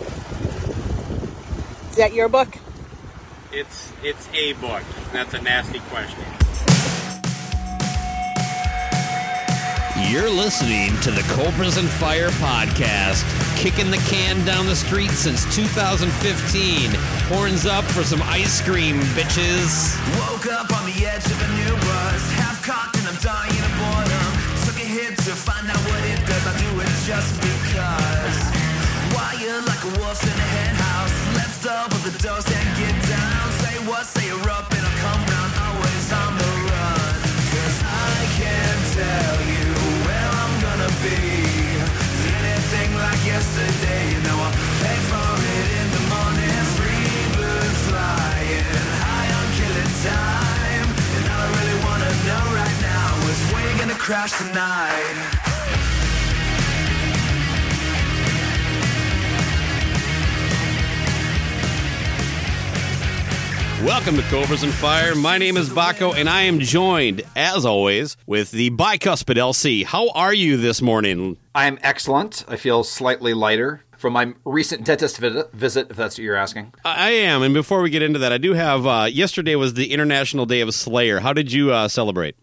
Is that your book? It's it's a book. That's a nasty question. You're listening to the Cobras and Fire podcast, kicking the can down the street since 2015. Horns up for some ice cream, bitches. Woke up on the edge of a new bus, half cocked and I'm dying of boredom. Took a hit to find out what it does. I do it just because. Wired like a wolf in a hen house. Let's double the dose and get down. Say what, say you're up and I'll come round. Always on the run. Cause I can't tell you where I'm gonna be. Anything like yesterday, you know I'll pay for it in the morning. Free bird flying high on killing time. And all I really wanna know right now is where you're gonna crash tonight. Welcome to Cobras and Fire. My name is Baco, and I am joined, as always, with the bicuspid LC. How are you this morning? I'm excellent. I feel slightly lighter from my recent dentist visit, if that's what you're asking. I am, and before we get into that, I do have. Uh, yesterday was the International Day of Slayer. How did you uh, celebrate?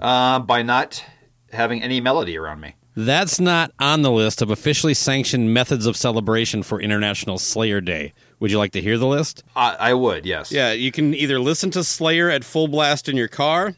Uh, by not having any melody around me. That's not on the list of officially sanctioned methods of celebration for International Slayer Day. Would you like to hear the list? I, I would, yes. Yeah, you can either listen to Slayer at full blast in your car,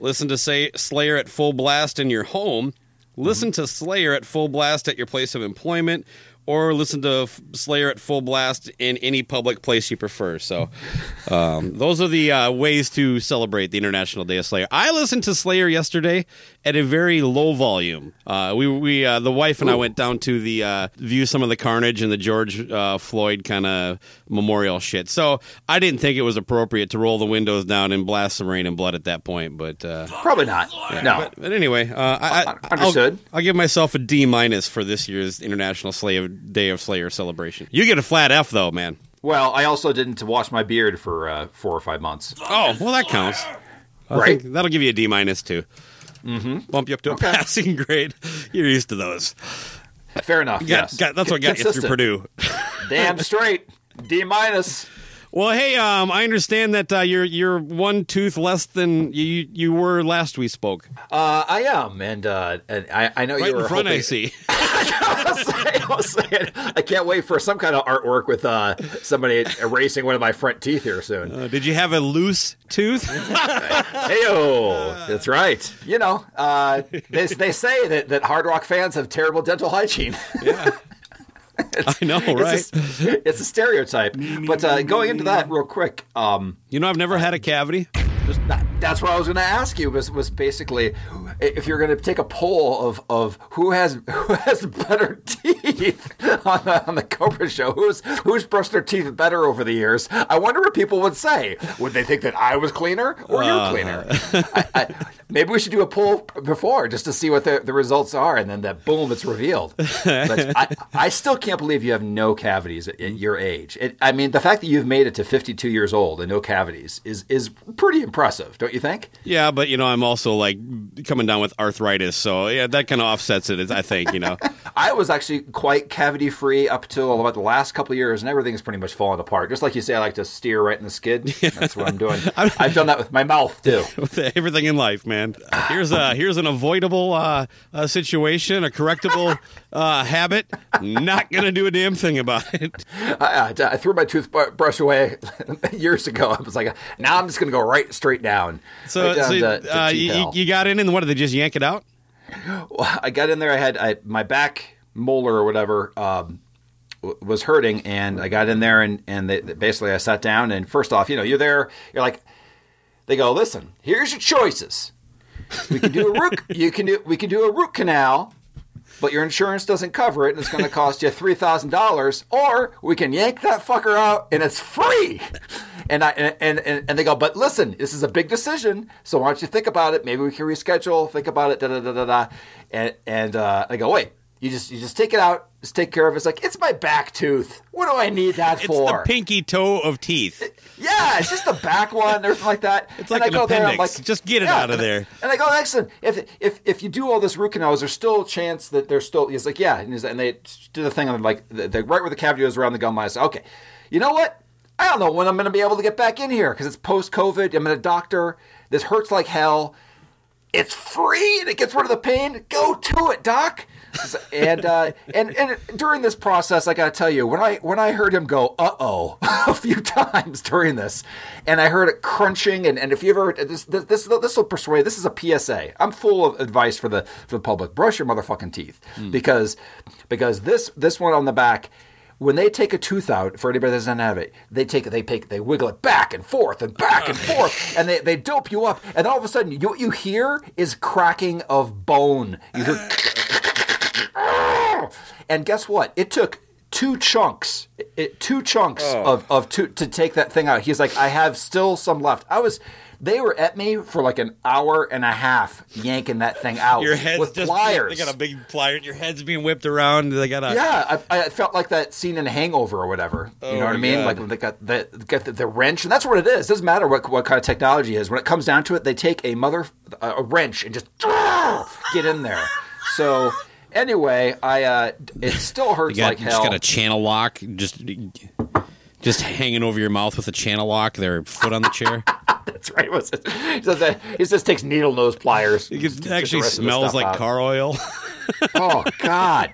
listen to say Slayer at full blast in your home, listen to Slayer at full blast at your place of employment, or listen to Slayer at full blast in any public place you prefer. So, um, those are the uh, ways to celebrate the International Day of Slayer. I listened to Slayer yesterday at a very low volume. Uh, we, we uh, the wife and I went down to the uh, view some of the carnage and the George uh, Floyd kind of memorial shit. So I didn't think it was appropriate to roll the windows down and blast some Reign in Blood at that point. But uh, Probably not. no. but, but anyway, uh, I, I, Understood. I'll, I'll give myself a D minus for this year's International Slayer Day of Slayer celebration. You get a flat F though, man. well, I also didn't wash my beard for uh, four or five months. Oh, well, that counts. I Right. that'll give you a D minus too. Mm-hmm. Bump you up to a passing grade. You're used to those. Fair enough, Got- yes. got- that's what got you through Purdue. Damn straight. D minus. Well, hey, um, I understand that uh, you're you're one tooth less than you you were last we spoke. Uh, I am, and, uh, and I, I know Right you were in front, hoping- I see. I was saying- I was saying, I can't wait for some kind of artwork with uh, somebody erasing one of my front teeth here soon. Uh, did you have a loose tooth? Heyo, that's right. You know, uh, they, they say that, that Hard Rock fans have terrible dental hygiene. I know, right? It's a, it's a stereotype. But uh, going into that real quick, um, You know, I've never had a cavity. that- that's what I was going to ask you. Was was basically if you're going to take a poll of, of who has who has better teeth on the on the Cobra show, who's who's brushed their teeth better over the years? I wonder what people would say. Would they think that I was cleaner or you're uh. cleaner? I, I, maybe we should do a poll before just to see what the, the results are, and then that boom, it's revealed. But I, I still can't believe you have no cavities at, at your age. It, I mean, the fact that you've made it to 52 years old and no cavities is is pretty impressive, don't you think? Yeah, but you know, I'm also like coming down with arthritis, so yeah, that kind of offsets it. I think you know. I was actually quite cavity free up till about the last couple of years, and everything's pretty much falling apart. Just like you say, I like to steer right in the skid. That's what I'm doing. I've done that with my mouth too. with everything in life, man. Here's a here's an avoidable uh, uh, situation, a correctable uh, habit. Not gonna do a damn thing about it. I, I, I threw my toothbrush away years ago. I was like, now I'm just going to go right straight down. So, right down so to- to uh, you, you got in, and what did they just yank it out? Well, I got in there. I had I, my back molar or whatever um, w- was hurting, and I got in there, and and they- basically I sat down. And first off, you know, you're there. You're like, they go, listen, here's your choices. We can do a root. you can do. We can do a root canal. But your insurance doesn't cover it, and it's going to cost you three thousand dollars. Or we can yank that fucker out, and it's free. And I and, and and they go, but listen, this is a big decision, so why don't you think about it? Maybe we can reschedule. Think about it. Da da da da da. And and uh, I go, wait, you just you just take it out, just take care of it. It's like it's my back tooth. What do I need that It's for? It's the pinky toe of teeth. Yeah, it's just the back one, everything like that. It's like and I an go there, I'm appendix. like, Just get it yeah. out of there. And I go, excellent. if if if you do all this root canals, there's still a chance that there's still. He's like, yeah, and, he's, and they do the thing on like the, the right where the cavity is around the gum line. I said, okay, you know what? I don't know when I'm going to be able to get back in here because it's post COVID. I'm in a doctor. This hurts like hell. It's free and it gets rid of the pain. Go to it, doc. And uh, and and during this process, I got to tell you, when I when I heard him go, uh oh, a few times during this, and I heard it crunching, and, and if you ever this this this will persuade. This is a PSA. I'm full of advice for the for the public. Brush your motherfucking teeth because because this this one on the back when they take a tooth out, for anybody that doesn't have it, they take it, they take, they wiggle it back and forth and back and forth, and they, they dope you up, and all of a sudden, you, what you hear is cracking of bone. You hear, and guess what? It took two chunks, it, two chunks oh. of of two to take that thing out. He's like, I have still some left. I was. They were at me for like an hour and a half yanking that thing out Your head's with just pliers. They got a big plier. Your head's being whipped around. They got a Yeah, I, I felt like that scene in Hangover or whatever. you know oh, what I mean? God. Like they got the, got the the wrench, and that's what it is. Doesn't matter what what kind of technology it is. When it comes down to it, they take a mother a wrench and just get in there. So anyway, I uh, it still hurts You got, like you just got a channel lock, just just hanging over your mouth with a channel lock. Their foot on the chair. That's right. What's it? He says that he just takes needle nose pliers. It actually rest of the smells like out. car oil. Oh God!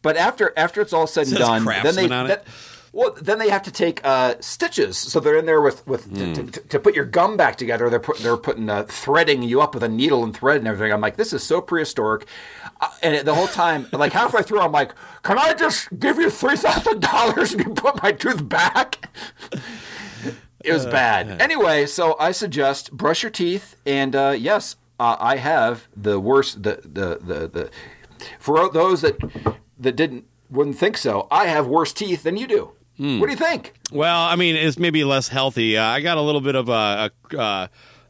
But after after it's all said and done, then they on it. that- well then they have to take uh, stitches. So they're in there with with to, Hmm. to, to put your gum back together. They're put, they're putting uh, threading you up with a needle and thread and everything. I'm like, this is so prehistoric. Uh, and the whole time, like halfway through, I'm like, can I just give you three thousand dollars and you put my tooth back? It Uh, was bad. Anyway, so I suggest brush your teeth, and uh, yes, uh, I have the worst. The, the the the for those that that didn't wouldn't think so, I have worse teeth than you do. Hmm. What do you think? Well, I mean, it's maybe less healthy. Uh, I got a little bit of a a, uh,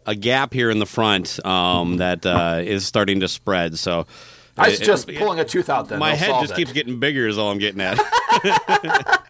a gap here in the front um, that uh, is starting to spread. So I it- suggest it- pulling a tooth out. Then my They'll head just it. keeps getting bigger. Is all I'm getting at.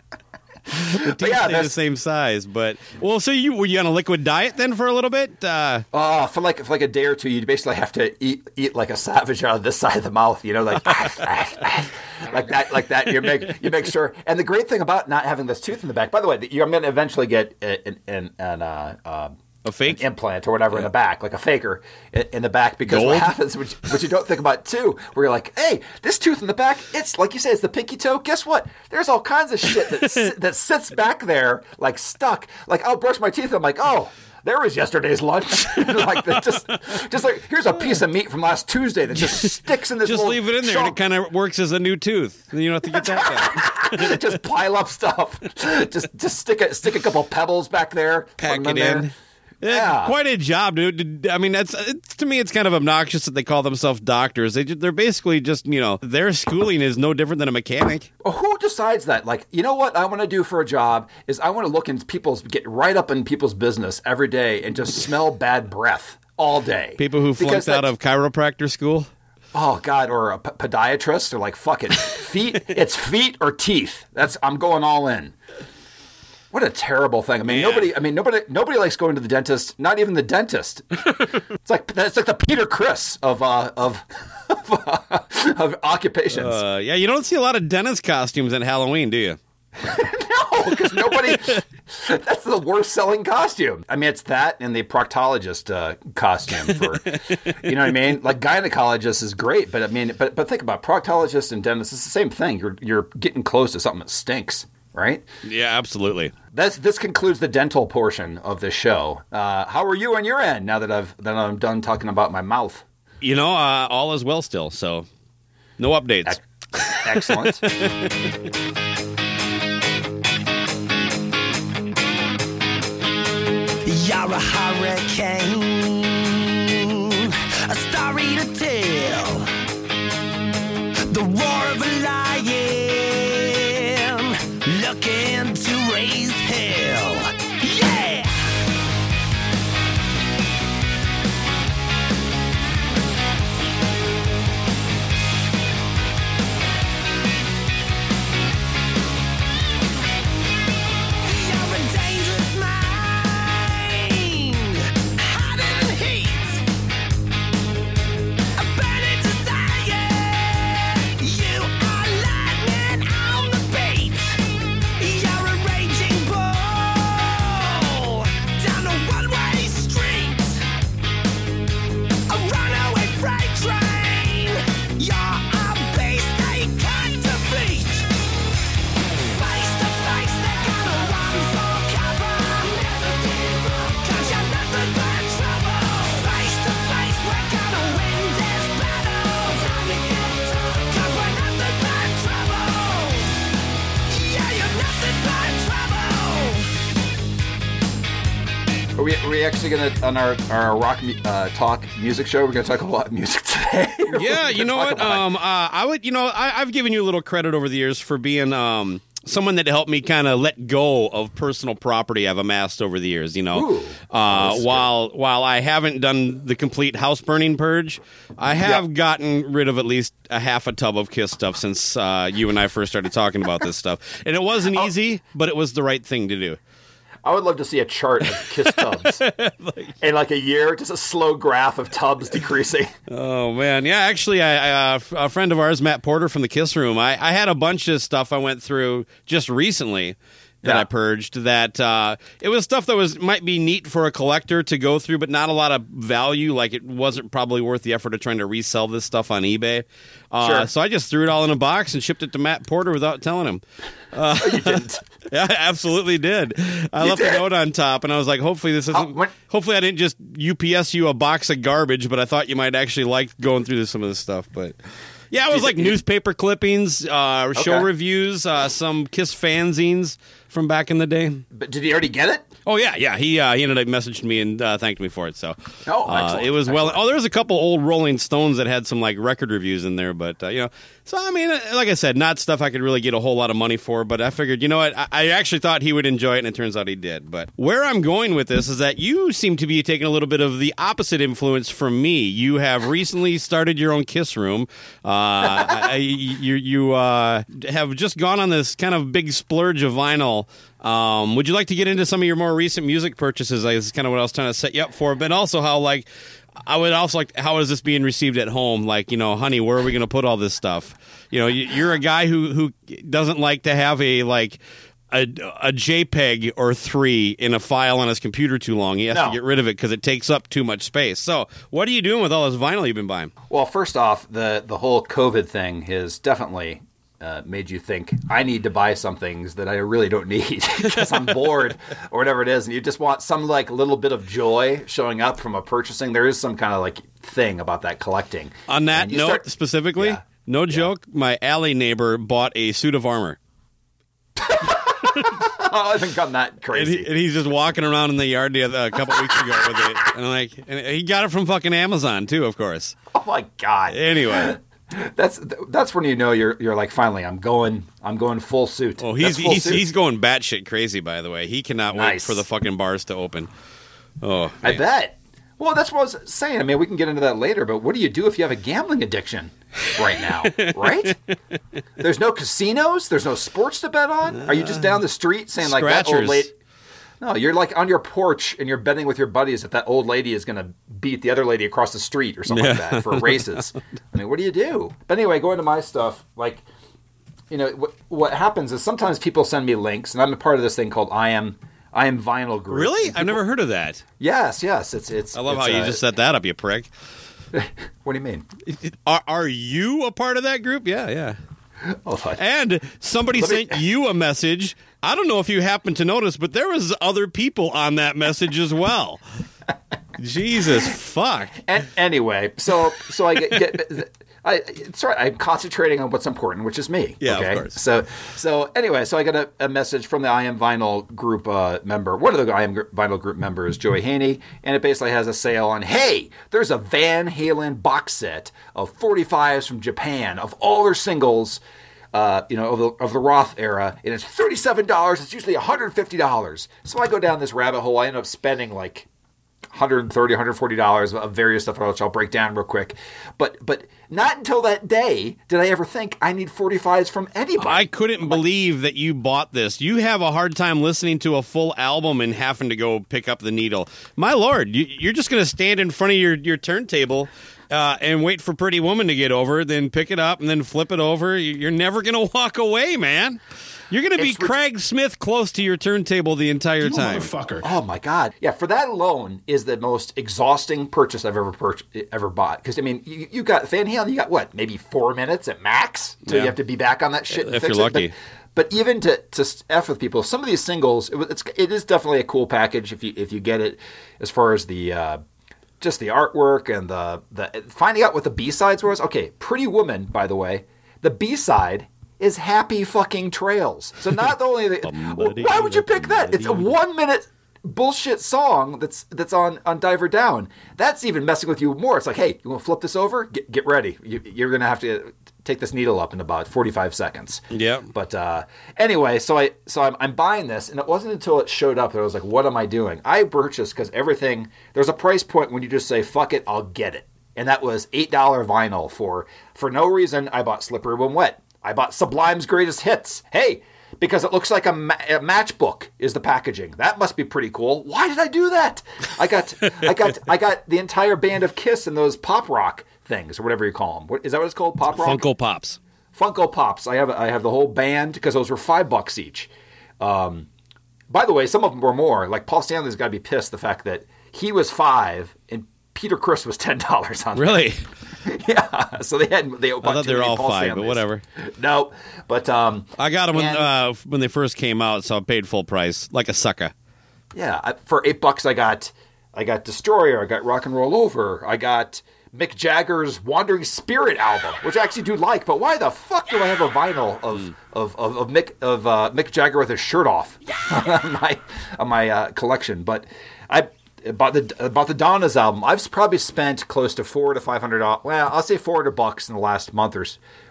the teeth yeah, stay the same size, but well. So you were you on a liquid diet then for a little bit? Uh, Oh, for like for like a day or two, you basically have to eat eat like a savage out of this side of the mouth. You know, like like that, like that. You make you make sure. And the great thing about not having this tooth in the back, by the way, you're going to eventually get an an, an uh, uh, a fake. an implant or whatever in the back, like a faker in, the back. Because what happens, which, which you don't think about too, where you're like, hey, this tooth in the back, it's like you say, it's the pinky toe. Guess what? There's all kinds of shit that si- that sits back there like stuck. Like I'll brush my teeth, and I'm like, oh. There was yesterday's lunch. like just, just like here's a piece of meat from last Tuesday that just sticks in this. Just leave it in there, and it kind of works as a new tooth. You don't have to get that just pile up stuff. just just stick a stick a couple pebbles back there. Pack it there. in. Yeah. quite a job, dude. I mean, that's it's, to me, it's kind of obnoxious that they call themselves doctors. They, they're basically just you know their schooling is no different than a mechanic. Who decides that? Like, you know what I want to do for a job is I want to look in people's get right up in people's business every day and just smell bad breath all day. People who flunked out of chiropractor school. oh god, or a p- podiatrist, or like fuck it, feet. it's feet or teeth. That's I'm going all in. What a terrible thing. I mean, Yeah. nobody. I mean, nobody. Nobody likes going to the dentist. Not even the dentist. it's like that's like the Peter Criss of uh, of of occupations. Uh, yeah, you don't see a lot of dentist costumes at Halloween, do you? no, because nobody. That's the worst selling costume. I mean, it's that and the proctologist uh, costume for. you know what I mean? Like gynecologist is great, but I mean, but but think about it. proctologist and dentist. It's the same thing. You're you're getting close to something that stinks, right? Yeah, absolutely. That's this concludes the dental portion of this show. Uh, how are you on your end now that I've that I'm done talking about my mouth? You know, uh, all is well still, so no updates. Excellent. You're a hurricane, on our our rock uh, talk music show? We're gonna talk a lot of music today. Yeah, you know what? Um, uh, I would, you know, I, I've given you a little credit over the years for being um someone that helped me kind of let go of personal property I've amassed over the years. You know, Ooh. uh, while while I haven't done the complete house burning purge, I have Yep. gotten rid of at least a half a tub of Kiss stuff since uh, you and I first started talking about this stuff, and it wasn't Oh. easy, but it was the right thing to do. I would love to see a chart of Kiss tubs like, in like a year, just a slow graph of tubs decreasing. Oh man, yeah. Actually, I, I, uh, a friend of ours, Matt Porter from the Kiss Room, I, I had a bunch of stuff I went through just recently that Yeah. I purged. That uh, it was stuff that was might be neat for a collector to go through, but not a lot of value. Like it wasn't probably worth the effort of trying to resell this stuff on eBay. Uh, Sure. So I just threw it all in a box and shipped it to Matt Porter without telling him. you didn't. Yeah, I absolutely did. I left did? a note on top, and I was like, "Hopefully, this isn't. when- hopefully, I didn't just UPS you a box of garbage, but I thought you might actually like going through some of this stuff." But yeah, it was like newspaper clippings, uh, show Okay. reviews, uh, some Kiss fanzines from back in the day. But did he already get it? Oh yeah, yeah. He uh, he ended up messaging me and uh, thanked me for it. So Oh, uh, it was well. excellent. Oh, there was a couple old Rolling Stones that had some like record reviews in there, but uh, you know. So I mean, uh, like I said, not stuff I could really get a whole lot of money for. But I figured, you know what? I, I actually thought he would enjoy it, and it turns out he did. But where I'm going with this is that you seem to be taking a little bit of the opposite influence from me. You have recently started your own Kiss Room. Uh, I, you you uh, have just gone on this kind of big splurge of vinyl. Um, would you like to get into some of your more recent music purchases? Like, this is kind of what I was trying to set you up for, but also how like I would also like how is this being received at home? Like, you know, honey, where are we going to put all this stuff? You know, you- you're a guy who who doesn't like to have a like. A, a JPEG or three in a file on his computer too long. He has to get rid of it because it takes up too much space. So, what are you doing with all this vinyl you've been buying? Well, first off, the the whole COVID thing has definitely uh, made you think I need to buy some things that I really don't need because I'm bored or whatever it is, and you just want some like little bit of joy showing up from a purchasing. There is some kind of like thing about that collecting. On that note, start- specifically, Yeah. no joke, my alley neighbor bought a suit of armor. I haven't gotten that And, crazy. he, and he's just walking around in the yard the other, a couple weeks ago with it, and I'm like, and he got it from fucking Amazon too, of course. oh my god, Anyway, that's that's when you know you're you're like finally I'm going I'm going full suit. oh, he's he's, suit. he's going batshit crazy. By the way, he cannot wait for the fucking bars to open. Oh, I bet. Well, that's what I was saying. I mean, we can get into that later, but what do you do if you have a gambling addiction right now? right? There's no casinos. There's no sports to bet on. Are you just down the street saying like that old Scratchers. lady? No, you're like on your porch and you're betting with your buddies that that old lady is going to beat the other lady across the street or something like that for races. I mean, what do you do? But anyway, going to my stuff, like, you know, what, what happens is sometimes people send me links, and I'm a part of this thing called I am I am Vinyl Group. Really? And I've never heard of that. Yes, yes. It's it's. I love it's, how you uh, just set that up, you prick. What do you mean? Are, are you a part of that group? Yeah, yeah. Oh, on. And somebody me- sent you a message. I don't know if you happen to notice, but there was other people on that message as well. Jesus fuck. And anyway, so so I get, get I right. I'm concentrating on what's important, which is me. Yeah, of course. So so anyway, so I got a, a message from the I Am Vinyl group uh, member, one of the I Am Vinyl group members, Joey Haney, and it basically has a sale on. Hey, there's a Van Halen box set of 45s from Japan of all their singles. Uh, you know, of the, of the Roth era, and it's thirty-seven dollars. It's usually one hundred fifty dollars. So I go down this rabbit hole. I end up spending like 130 140 dollars of various stuff which I'll break down real quick but but not until that day did I ever think I need 45s from anybody I couldn't believe that you bought this. You have a hard time listening to a full album and having to go pick up the needle. My lord, you, you're just going to stand in front of your, your turntable uh, and wait for Pretty Woman to get over, then pick it up and then flip it over. You- You're never going to walk away, man. You're going to be It's rit- Craig Smith close to your turntable the entire time. oh my god yeah for that alone is the most exhausting purchase I've ever purch- ever bought because I mean you, you got Van Halen you got what maybe four minutes at max till Yeah. you have to be back on that shit and If fix you're it. But- lucky. But, even to, to f with people, some of these singles, it, it's, it is definitely a cool package if you if you get it, as far as the uh, just the artwork and the the finding out what the B sides was. Okay, Pretty Woman, by the way, the B side is Happy Fucking Trails. So not only the, why would you pick that? It's a one minute bullshit song that's that's on on Diver Down. That's even messing with you more. It's like, hey, you want to flip this over? Get get ready. You, you're gonna have to take this needle up in about 45 seconds. Yeah. But uh, anyway, so I so I'm, I'm buying this, and it wasn't until it showed up that I was like, "What am I doing?" I purchased because everything there's a price point when you just say, "Fuck it, I'll get it," and that was eight dollar vinyl for for no reason. I bought Slippery When Wet. I bought Sublime's Greatest Hits. Hey. Because it looks like a, ma- a matchbook is the packaging. That must be pretty cool. Why did I do that? I got, I got, I got the entire band of Kiss and those pop rock things or whatever you call them. What, is that what it's called? Pop rock. Funko Pops. Funko Pops. I have I have the whole band because those were five bucks each. Um, by the way, some of them were more. Like Paul Stanley's got to be pissed the fact that he was five and Peter Criss was ten dollars on. that. Really? Yeah. So they had they. I thought they were all five, but whatever. No, but um, I got them when, uh, when they first came out, so I paid full price, like a sucker. yeah, I, for eight bucks I got I got Destroyer, I got Rock and Roll Over, I got Mick Jagger's Wandering Spirit album, which I actually do like. But why the fuck do I have a vinyl of of, of, of Mick of uh, Mick Jagger with his shirt off on my on my uh, collection? But I bought the bought the Donna's album. I've probably spent close to four to five hundred. Well, I'll say four hundred bucks in the last month or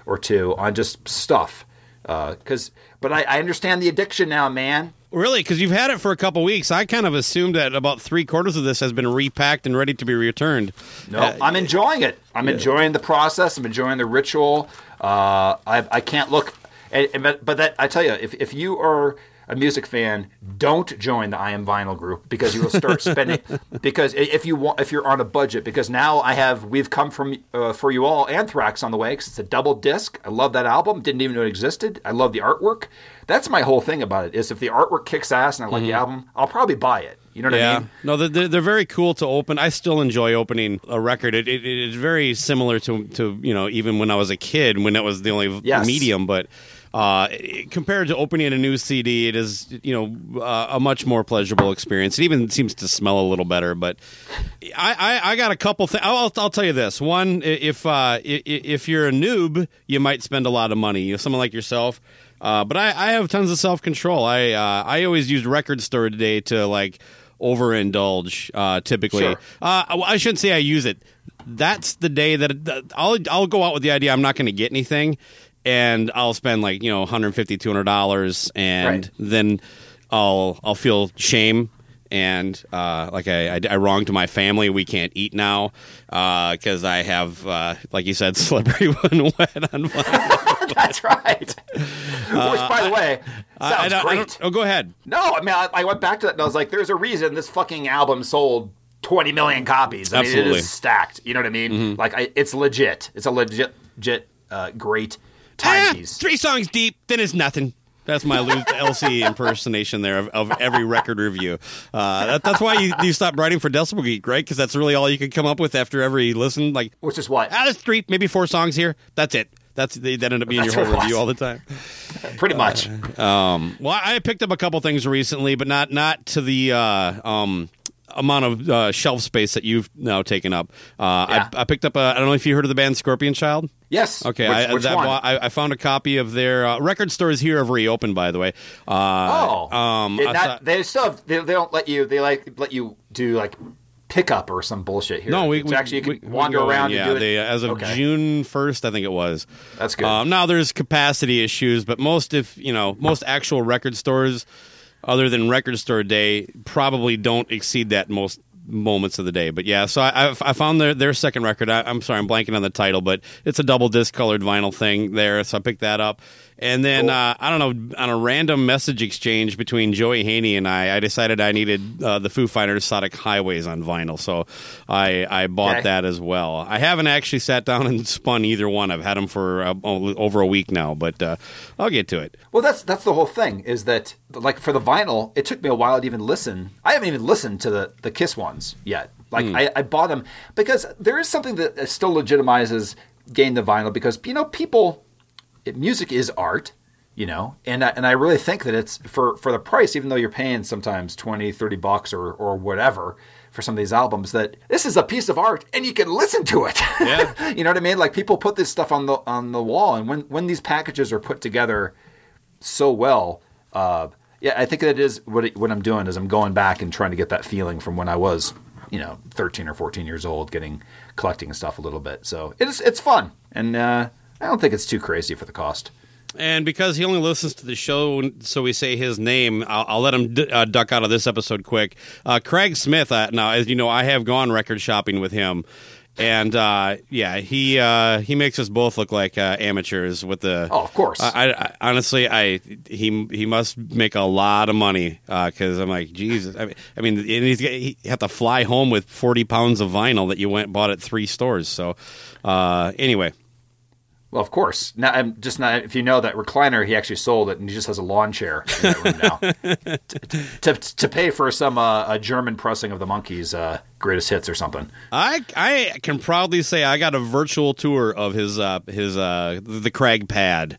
or two on just stuff. Because, but I, I understand the addiction now, man. Really? Because you've had it for a couple weeks. I kind of assumed that about three quarters of this has been repacked and ready to be returned. No, Uh, I'm enjoying it. I'm enjoying the process. I'm enjoying the ritual. Uh, I, I can't look, and, and- but, but that I tell you, if, if you are a music fan, don't join the I Am Vinyl group because you will start spending. because if you want, if you're on a budget, because now I have we've come from uh, for you all Anthrax on the way because it's a double disc. I love that album. Didn't even know it existed. I love the artwork. That's my whole thing about it. Is if the artwork kicks ass and I like the album, I'll probably buy it. You know what I Yeah, mean? no, they're, they're very cool to open. I still enjoy opening a record. It, it, it's very similar to to you know even when I was a kid when that was the only Yes. medium. But uh, compared to opening a new CD, it is you know uh, a much more pleasurable experience. It even seems to smell a little better. But I I, I got a couple things. I'll, I'll tell you this. One, if uh, if you're a noob, you might spend a lot of money. You know, someone like yourself. Uh, but I, I have tons of self control. I uh, I always use Record Store today to like overindulge. Uh, typically, Sure. uh, I- I shouldn't say I use it. That's the day that that I'll I'll go out with the idea I'm not going to get anything, and I'll spend like you know 150 200 dollars, and Right. then I'll I'll feel shame. and uh, like I, I, I wronged my family. We can't eat now because I have, uh, like you said, slippery when wet on vinyl. That's right. Which, by the way, Uh, sounds I I great. oh, go ahead. No, I mean, I, I went back to that and I was like, there's a reason this fucking album sold 20 million copies. I mean, Absolutely. Mm-hmm. it is stacked. You know what I mean? Like, I, it's legit. It's a legit, legit uh, Ah, three songs deep, then it's nothing. That's my LC impersonation there of, of every record review. Uh, that, that's why you, you stopped writing for Decibel Geek, right? Because that's really all you could come up with after every listen. Like, Which is what? ah, there's three, maybe four songs here. That's it. That's that ended up being That's your whole review all the time. Pretty much. Um, well, I picked up a couple things recently, but not not to the uh, um, amount of uh, shelf space that you've now taken up. Uh, Yeah. I, I picked up. A, I don't know if you heard of the band Scorpion Child. yes. Okay, Which, I, which that, I, I found a copy of their uh, record stores here have reopened. By the way, uh, oh. um, not- saw- they still have, they, they don't let you, they like let you do like pickup or some bullshit here. no, we, we actually you can we- we wander in, around yeah, and do it. they, as of Okay. June first, I think it was. That's good. Um, now there's capacity issues, but most if you know most actual record stores, other than Record Store Day, probably don't exceed that most moments of the day. But yeah, so I, I, found their their second record. I, I'm sorry, I'm blanking on the title, but it's a double disc colored vinyl thing there. So I picked that up. And then Cool. uh, I don't know on a random message exchange between Joey Haney and I, I decided I needed uh, the Foo Fighters Sonic Highways on vinyl, so I I bought Okay. that as well. I haven't actually sat down and spun either one. I've had them for uh, over a week now, but uh, I'll get to it. Well, that's that's the whole thing. Is that like for the vinyl, it took me a while to even listen. I haven't even listened to the the Kiss ones yet. Like I, I bought them because there is something that still legitimizes getting the vinyl because you know people, it, music is art. You know, and I, and I really think that it's for for the price, even though you're paying sometimes 20, 30 bucks or or whatever for some of these albums, that this is a piece of art and you can listen to it. Yeah. you know what I mean? Like people put this stuff on the on the wall, and when when these packages are put together so well. Uh, yeah, I think that is what it, what I'm doing is I'm going back and trying to get that feeling from when I was, you know, 13 or 14 years old, getting collecting stuff a little bit. So it's it's fun, and uh, I don't think it's too crazy for the cost. And because he only listens to the show, so we say his name, I'll, I'll let him d- uh, duck out of this episode quick. Uh, Craig Smith. Uh, now, as you know, I have gone record shopping with him, and uh, yeah, he uh, he makes us both look like uh, amateurs with the. Oh, of course. I, I, I honestly, I he he must make a lot of money because I'm like Jesus. I mean, I mean, and he's he have to fly home with forty pounds of vinyl that you went bought at three stores. So, uh, anyway. Well, of course. Now, I'm just not. If you know that recliner, he actually sold it, and he just has a lawn chair in that room now to, to, to pay for some uh, a German pressing of the Monkees' uh, greatest hits or something. I I can proudly say I got a virtual tour of his uh his uh the Craig pad.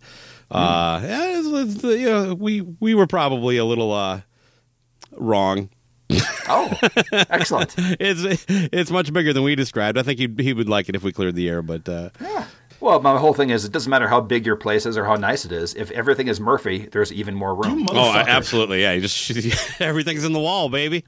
Uh, yeah, it's- it's, you know, we we were probably a little uh wrong. Oh, excellent. It's it's much bigger than we described. I think he he would like it if we cleared the air, but uh, Well, my whole thing is it doesn't matter how big your place is or how nice it is. If everything is Murphy, there's even more room. oh, absolutely, yeah. You just everything's in the wall, baby.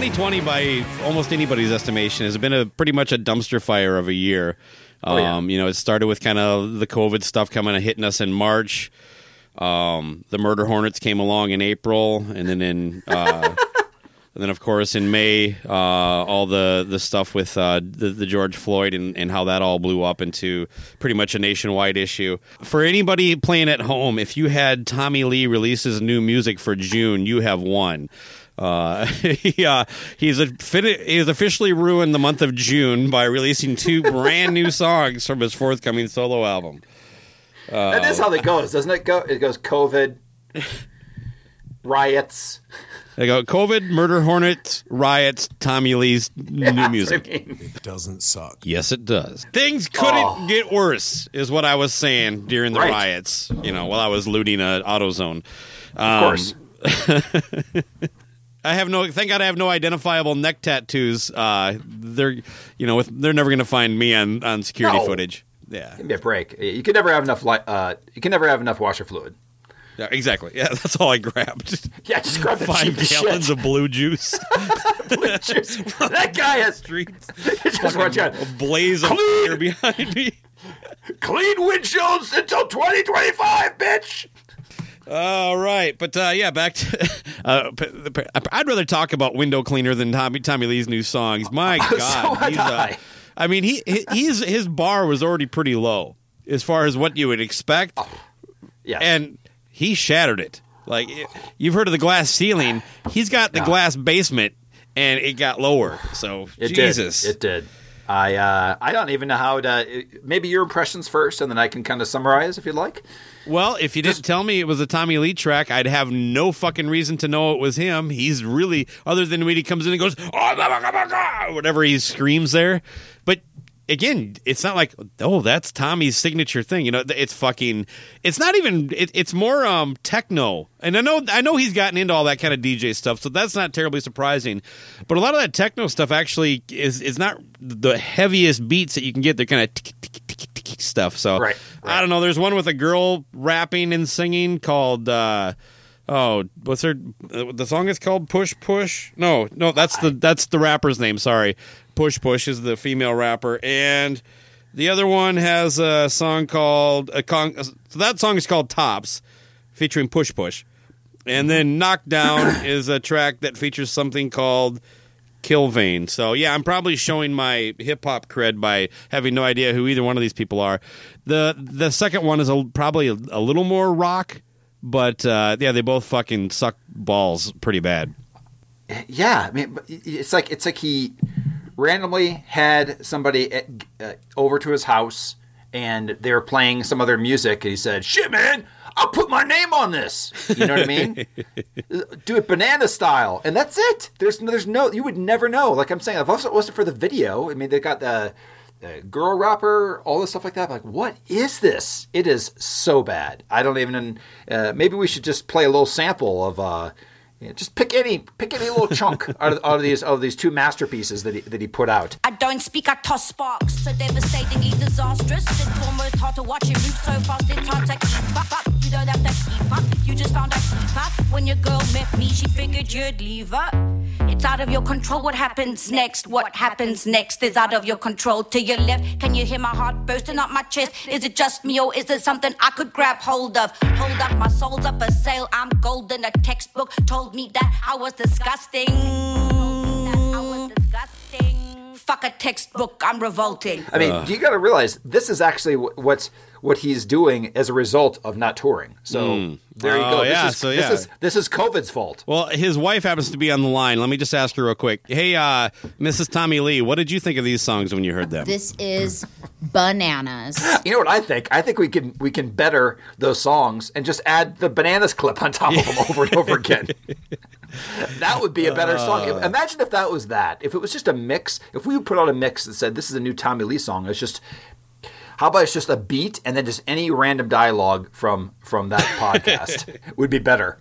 2020, by almost anybody's estimation, has been a pretty much a dumpster fire of a year. Oh, yeah. Um, You know, it started with kind of the COVID stuff coming and hitting us in March. Um, the murder hornets came along in April, and then in uh, and then of course in May, uh, all the the stuff with uh, the, the George Floyd and, and how that all blew up into pretty much a nationwide issue. For anybody playing at home, if you had Tommy Lee release his new music for June, you have won. Uh, he, uh, he's a, he has officially ruined the month of June by releasing two brand new songs from his forthcoming solo album. that is how it goes, doesn't it? Go. It goes COVID, riots. They go COVID, murder hornets, riots, Tommy Lee's new That's music. I mean. It doesn't suck. Yes, it does. Things couldn't Oh. get worse, is what I was saying during the Right. riots. You know, while I was looting a AutoZone. Of Um, course. I have no. Thank God, I have no identifiable neck tattoos. Uh, they're, you know, with, they're never going to find me on on security No. footage. Yeah. Give me a break. You can never have enough. Li- uh, you can never have enough washer fluid. yeah, exactly. Yeah, that's all I grabbed. Yeah, just grab the Five gallons shit. of blue juice. Just- that guy has Streets. just watch out. A blaze of fire behind me. Clean windshields until 2025, bitch. All right, but uh, yeah, back to. Uh, p- I'd rather talk about window cleaner than Tommy Tommy Lee's new songs. My God, So he's, uh, I. Mean, he he's his bar was already pretty low as far as what you would expect, Yeah. and he shattered it. Like you've heard of the glass ceiling, he's got the glass basement, and it got lower. So It Jesus, did. It did. I uh, I don't even know how to. Maybe your impressions first, and then I can kind of summarize if you'd like. Well, if you didn't tell me it was a Tommy Lee track, I'd have no fucking reason to know it was him. He's really, other than when he comes in and goes, oh, blah, blah, blah," whatever he screams there. Again, it's not like, oh, that's Tommy's signature thing. You know, it's fucking, it's not even, it, it's more um techno. And I know, I know he's gotten into all that kind of DJ stuff, so that's not terribly surprising. But a lot of that techno stuff actually is is not the heaviest beats that you can get. They're kind of stuff. So Right, I don't know. There's one with a girl rapping and singing called. uh Oh, what's her? uh, The song is called "Push Push." No, no, that's the that's the rapper's name. Sorry, Push Push is the female rapper, and the other one has a song called a con- so that song is called "Tops," featuring Push Push, and then "Knockdown" is a track that features something called Killvein. So yeah, I'm probably showing my hip hop cred by having no idea who either one of these people are. the The second one is a, probably a, a little more rock, but uh, yeah, they both fucking suck balls pretty bad. Yeah, I mean, it's like it's like he randomly had somebody at, uh, over to his house, and they were playing some other music, and he said, "Shit, man, I'll put my name on this." You know what I mean? Do it banana style, and that's it. There's there's no you would never know. Like I'm saying, if it wasn't for the video, I mean, they got the. the girl rapper, all this stuff like that. Like, what is this? It is so bad. I don't even. Uh, maybe we should just play a little sample of. Uh, yeah, just pick any pick any little chunk out of, out of these of these two masterpieces that he that he put out. I don't speak, I toss sparks. So devastatingly disastrous. It's almost hard to watch move so fast, it's hard to keep up. Up. You don't have to keep up. You just found a keeper. When your girl met me, she figured you'd leave her. It's out of your control. What happens next? What happens next is out of your control. To your left, can you hear my heart bursting up my chest? Is it just me or is it something I could grab hold of? Hold up, my soul's up for sale. I'm golden. A textbook told me that I was disgusting. I was disgusting. Fuck a textbook. I'm revolting. I mean, you got to realize this is actually what's what he's doing as a result of not touring. So there you Oh, go. yeah, this is, so this is this is COVID's fault. Well, his wife happens to be on the line. Let me just ask her real quick. Hey, uh, Mrs. Tommy Lee, what did you think of these songs when you heard them? This is bananas. You know what I think? I think we can we can better those songs and just add the bananas clip on top of them over and over again. that would be a better song. Uh. Imagine if that was that. If it was just a mix. If we put out a mix that said this is a new Tommy Lee song, it's just how about it's just a beat and then just any random dialogue from from that podcast would be better.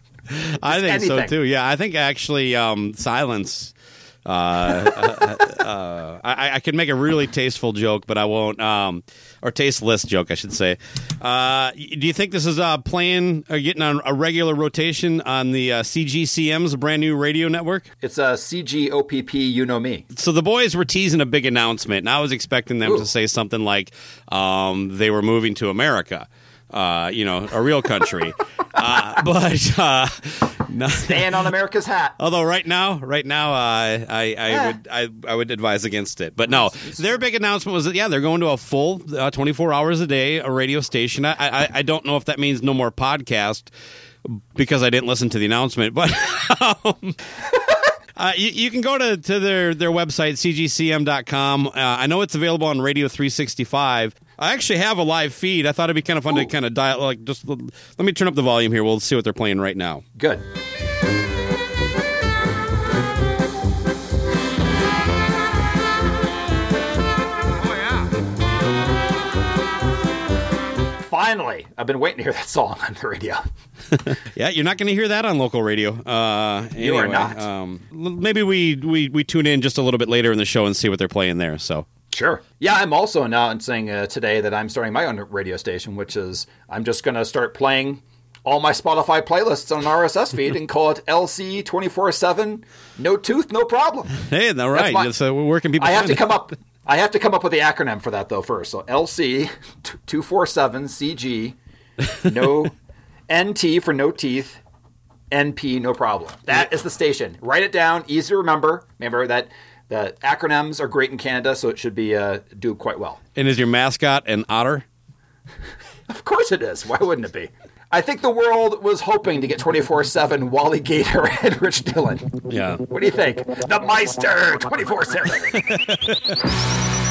I think so too. Yeah, I think actually um, Silence Uh, uh, uh, I, I could make a really tasteful joke, but I won't. Um, or tasteless joke, I should say. Uh, do you think this is uh, playing or getting on a regular rotation on the uh, CGCM's brand new radio network? It's a CGOPP, you know me. So the boys were teasing a big announcement, and I was expecting them Ooh. to say something like um, they were moving to America, uh, you know, a real country. uh, but uh, no, Stand on America's hat. although right now, right now, uh, I I Yeah. would I, I would advise against it. But no, their big announcement was that yeah, they're going to a full uh, twenty four hours a day a radio station. I, I I don't know if that means no more podcast because I didn't listen to the announcement, but. Um, Uh, you, you can go to, to their, their website, cgcm.com. Uh, I know it's available on Radio 365. I actually have a live feed. I thought it'd be kind of fun to kind of dial, like, just let me turn up the volume here. We'll see what they're playing right now. Good. Finally, I've been waiting to hear that song on the radio. Yeah, you're not going to hear that on local radio. Uh, You are not. Um, maybe we, we, we tune in just a little bit later in the show and see what they're playing there. So, Sure. Yeah, I'm also announcing uh, today that I'm starting my own radio station, which is I'm just going to start playing all my Spotify playlists on an RSS feed and call it LC 24 7. No tooth, no problem. hey, all right. my- So, where can people I have to come up. I have to come up with the acronym for that though first. So LC two four seven CG, no NT for no teeth, NP no problem. That is the station. Write it down. Easy to remember. Remember that the acronyms are great in Canada, so it should be uh, do quite well. And is your mascot an otter? Of course it is. Why wouldn't it be? I think the world was hoping to get 24 7 Wally Gator and Rich Dillon. Yeah. What do you think? The Meister 24 7.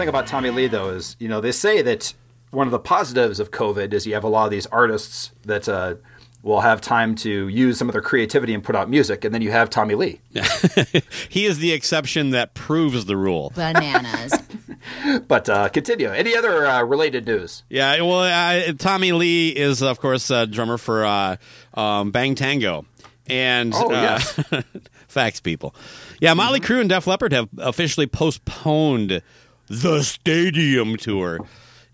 thing about Tommy Lee, though, is you know they say that one of the positives of COVID is you have a lot of these artists that uh, will have time to use some of their creativity and put out music, and then you have Tommy Lee. He is the exception that proves the rule. Bananas. But uh, continue. Any other uh, related news? Yeah, well, uh, Tommy Lee is, of course, a drummer for uh, um, Bang Tango. And Oh, uh, yes. facts, people. Yeah, Motley Crue and Def Leppard have officially postponed the stadium tour.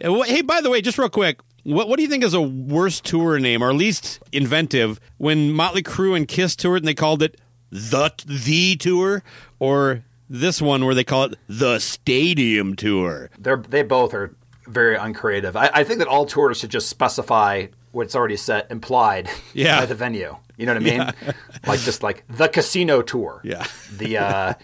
Uh, Hey, by the way, just real quick, what, what do you think is a worse tour name, or least inventive, when Motley Crue and Kiss toured and they called it the the tour, or this one where they call it the stadium tour? They're they both are very uncreative. I, I think that all tours should just specify what's already set implied Yeah. by the venue. You know what I mean? like just like the casino tour. Yeah. The uh,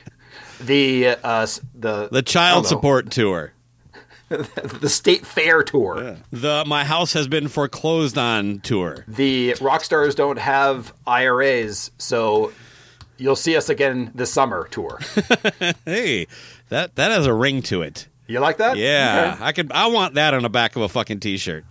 the uh, the The child I don't know, support tour. the state fair tour. The my house has been foreclosed on tour. The rock stars don't have IRAs, so you'll see us again this summer tour. Hey, that that has a ring to it. You like that? Yeah, Okay. I could. I want that on the back of a fucking t-shirt.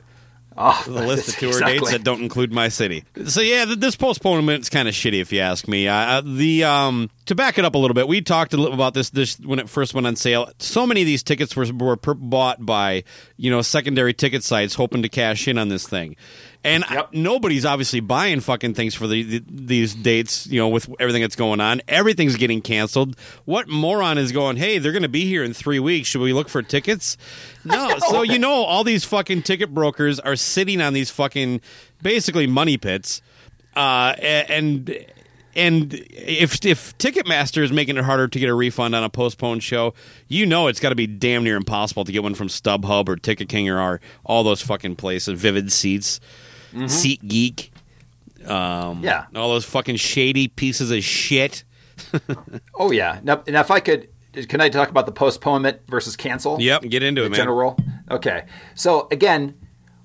Oh, The list of tour exactly. dates that don't include my city. So yeah, th- this is kind of shitty if you ask me. Uh, uh, the um to back it up a little bit, we talked a little about this this when it first went on sale. So many of these tickets were were per- bought by you know secondary ticket sites hoping to cash in on this thing, And I- nobody's obviously buying fucking things for the, the, these dates, you know, with everything that's going on. Everything's getting canceled. What moron is going, hey, they're going to be here in three weeks. Should we look for tickets? No. so, you know, all these fucking ticket brokers are sitting on these fucking basically money pits. Uh, and. And if if Ticketmaster is making it harder to get a refund on a postponed show, you know it's got to be damn near impossible to get one from StubHub or Ticket King or our, all those fucking places, Vivid Seats, Seat Geek, um, Yeah. all those fucking shady pieces of shit. Oh yeah. Now, now, if I could, can I talk about the postponement versus cancel? Yep, get into the it, man. general. Okay. So again,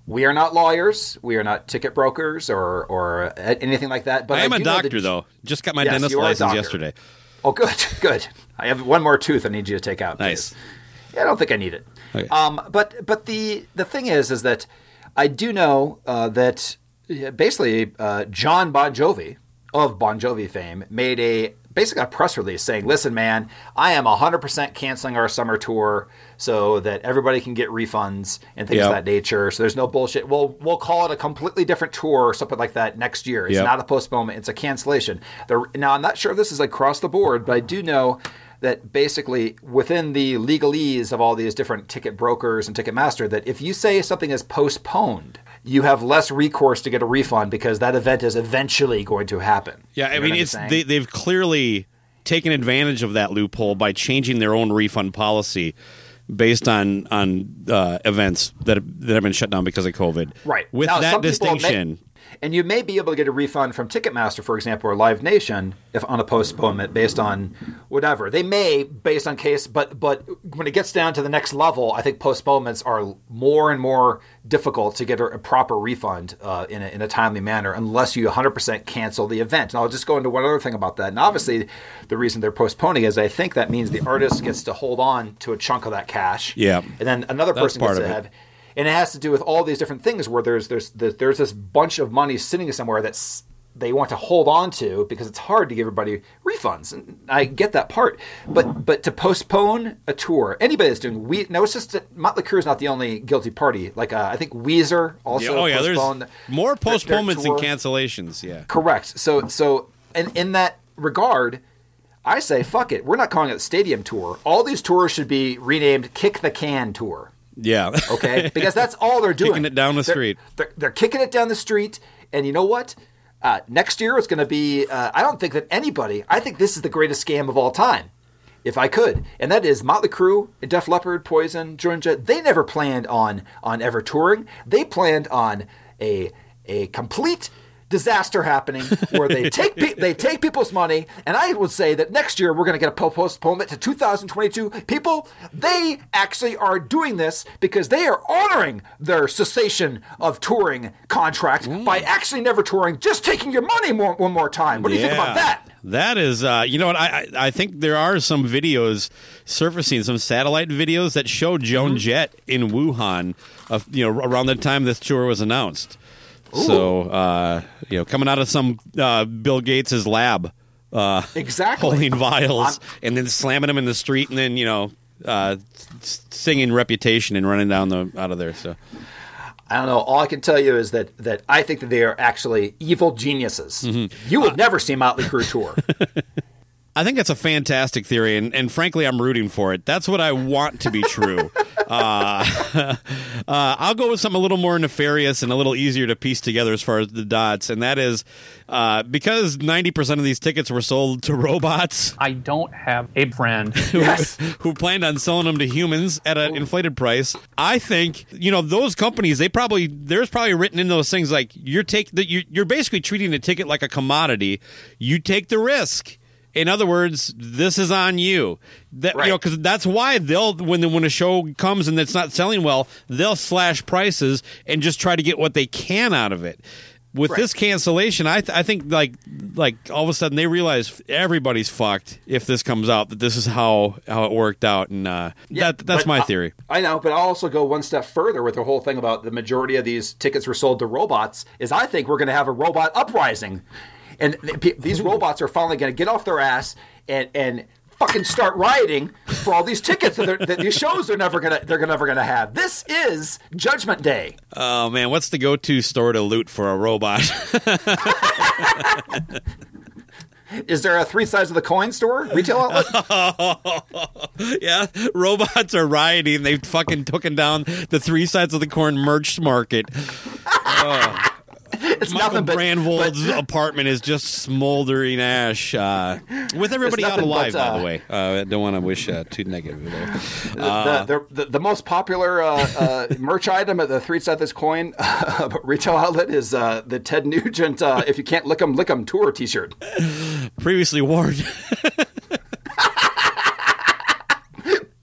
we are not lawyers. We are not ticket brokers or or anything like that. But I am a know that- doctor though. Just got my Yes, dentist a license yesterday. Oh, good, good. I have one more tooth I need you to take out. Nice. please. Yeah, I don't think I need it. Okay. Um, but but the the thing is, is that I do know uh, that basically uh, John Bon Jovi of Bon Jovi fame made a basically a press release saying, "Listen, man, I am 100% canceling our summer tour so that everybody can get refunds and things Yep. of that nature. So there's no bullshit. We'll we'll call it a completely different tour or something like that next year. It's Yep. not a postponement; it's a cancellation. The, now I'm not sure if this is across the board, but I do know that basically within the legalese of all these different ticket brokers and Ticketmaster, that if you say something is postponed, you have less recourse to get a refund because that event is eventually going to happen. Yeah, I You know mean, I'm it's they, they've clearly taken advantage of that loophole by changing their own refund policy based on on uh, events that have, that have been shut down because of COVID. Right. With Now, that distinction, may- and you may be able to get a refund from Ticketmaster, for example, or Live Nation, if on a postponement based on whatever. They may, based on case, but but when it gets down to the next level, I think postponements are more and more difficult to get a, a proper refund uh, in, a, in a timely manner, unless you 100% cancel the event. And I'll just go into one other thing about that. And obviously, the reason they're postponing is I think that means the artist gets to hold on to a chunk of that cash. Yeah. And then another That's person part gets to it. And it has to do with all these different things where there's there's there's, there's this bunch of money sitting somewhere that's they want to hold on to because it's hard to give everybody refunds and I get that part but but to postpone a tour anybody that's doing we no it's just that Motley Crue is not the only guilty party like uh, I think Weezer also yeah, oh yeah, there's more their- their postponements tour. cancellations. Yeah, Correct. So so in in that regard, I say fuck it. We're not calling it the stadium tour. All these tours should be renamed Kick the Can Tour. Yeah. Okay, because that's all they're doing. Kicking it down the They're- street. They're, they're kicking it down the street, and you know what? Uh, next year it's going to be. Uh, I don't think that anybody. I think this is the greatest scam of all time. If I could, and that is Motley Crue, Def Leppard, Poison, Joan Jett. They never planned on on ever touring. They planned on a a complete disaster happening where they take pe- they take people's money and I would say that next year we're going to get a postponement to 2022 people they actually are doing this because they are honoring their cessation of touring contract by actually never touring just taking your money more, one more time what do you think about that That is, uh, you know what? I, I I think there are some videos surfacing, some satellite videos that show Joan Mm-hmm. Jett in Wuhan, of, you know, around the time this tour was announced. So, uh, you know, coming out of some uh, Bill Gates's lab, uh, Exactly. holding vials I'm- and then slamming them in the street, and then you know, uh, singing "Reputation" and running down the out of there. So, I don't know. All I can tell you is that that I think that they are actually evil geniuses. You will never see Motley Crue tour. I think that's a fantastic theory, and, and frankly, I'm rooting for it. That's what I want to be true. uh, uh, I'll go with something a little more nefarious and a little easier to piece together as far as the dots, and that is uh, because 90% of these tickets were sold to robots I don't have a friend. who, Yes. who planned on selling them to humans at an inflated price. I think you know those companies. They probably there's probably written in those things like you're take that you're, you're basically treating a ticket like a commodity. You take the risk. In other words, this is on you. That you know, because that's why they'll when when a show comes and it's not selling well, they'll slash prices and just try to get what they can out of it. With Right. this cancellation, I th- I think like like all of a sudden they realize everybody's fucked if this comes out that this is how how it worked out, and uh, that that's my I- theory. I know, but I'll also go one step further with the whole thing about the majority of these tickets were sold to robots. Is I think we're going to have a robot uprising, and th- these robots are finally going to get off their ass and and fucking start rioting for all these tickets that, that these shows they're never gonna they're never gonna have. This is Judgment Day. Oh man, what's the go-to store to loot for a robot? Is there a three sides of the coin store retail outlet? yeah, robots are rioting. They've fucking taken down the three sides of the corn merch market. Oh. It's Michael nothing but Brandvold's apartment is just smoldering ash, uh, with everybody out alive. but, by uh, the way, uh, I don't want to wish uh, too negative there. the, the, the, the most popular uh, uh, merch item at the three sides this coin uh, retail outlet is uh, the Ted Nugent uh, "If You Can't Lick 'Em, Lick 'Em" tour T-shirt. Previously worn.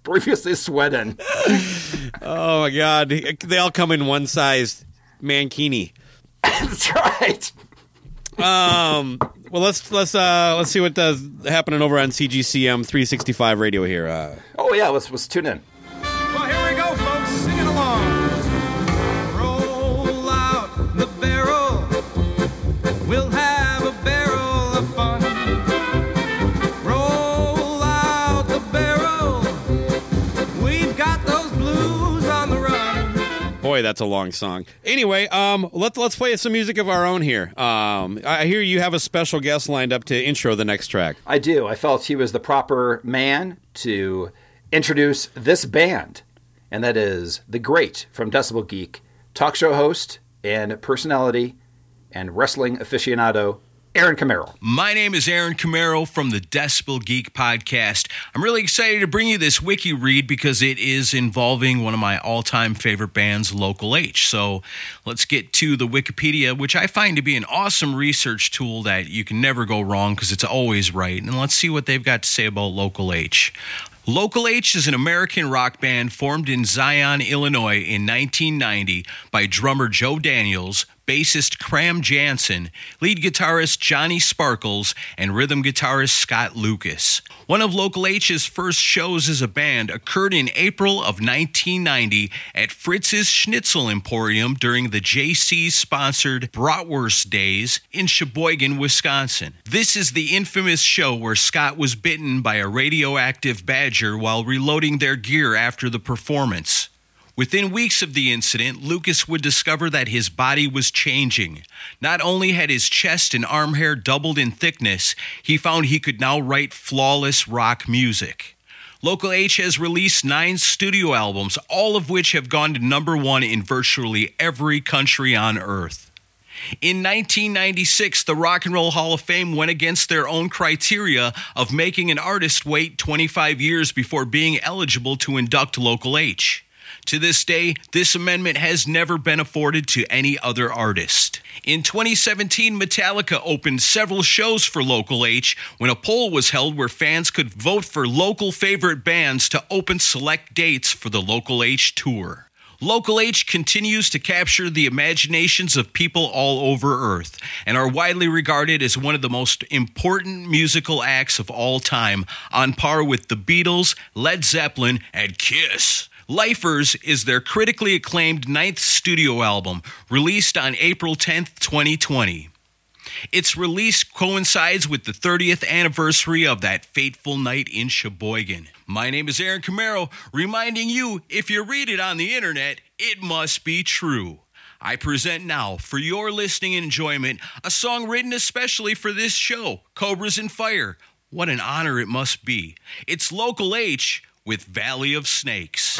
Previously sweating. oh my god, they all come in one size mankini. That's right. Um. Well, let's let's uh let's see what does happening over on CGCM 365 radio here. Uh, Oh yeah, let's let's tune in. Boy, that's a long song. Anyway, um, let's let's play some music of our own here. Um, I hear you have a special guest lined up to intro the next track. I do. I felt he was the proper man to introduce this band, and that is the great from Decibel Geek, talk show host and personality, and wrestling aficionado, Aaron Camaro. My name is Aaron Camaro from the Decibel Geek Podcast. I'm really excited to bring you this wiki read because it is involving one of my all time favorite bands, Local H. So let's get to the Wikipedia, which I find to be an awesome research tool that you can never go wrong because it's always right. And let's see what they've got to say about Local H. Local H is an American rock band formed in Zion, Illinois in 1990 by drummer Joe Daniels, bassist Cram Jansen, lead guitarist Johnny Sparkles, and rhythm guitarist Scott Lucas. One of Local H's first shows as a band occurred in April of 1990 at Fritz's Schnitzel Emporium during the JC's sponsored Bratwurst Days in Sheboygan, Wisconsin. This is the infamous show where Scott was bitten by a radioactive badger while reloading their gear after the performance. Within weeks of the incident, Lucas would discover that his body was changing. Not only had his chest and arm hair doubled in thickness, he found he could now write flawless rock music. Local H has released nine studio albums, all of which have gone to number one in virtually every country on earth. In 1996, the Rock and Roll Hall of Fame went against their own criteria of making an artist wait 25 years before being eligible to induct Local H. To this day, this amendment has never been afforded to any other artist. In 2017, Metallica opened several shows for Local H when a poll was held where fans could vote for local favorite bands to open select dates for the Local H tour. Local H continues to capture the imaginations of people all over Earth and are widely regarded as one of the most important musical acts of all time, on par with the Beatles, Led Zeppelin, and Kiss. Lifers is their critically acclaimed ninth studio album, released on April 10th, 2020. Its release coincides with the 30th anniversary of that fateful night in Sheboygan. My name is Aaron Camaro, reminding you if you read it on the internet, it must be true. I present now, for your listening enjoyment, a song written especially for this show, Cobras and Fire. What an honor it must be. It's Local H with Valley of Snakes.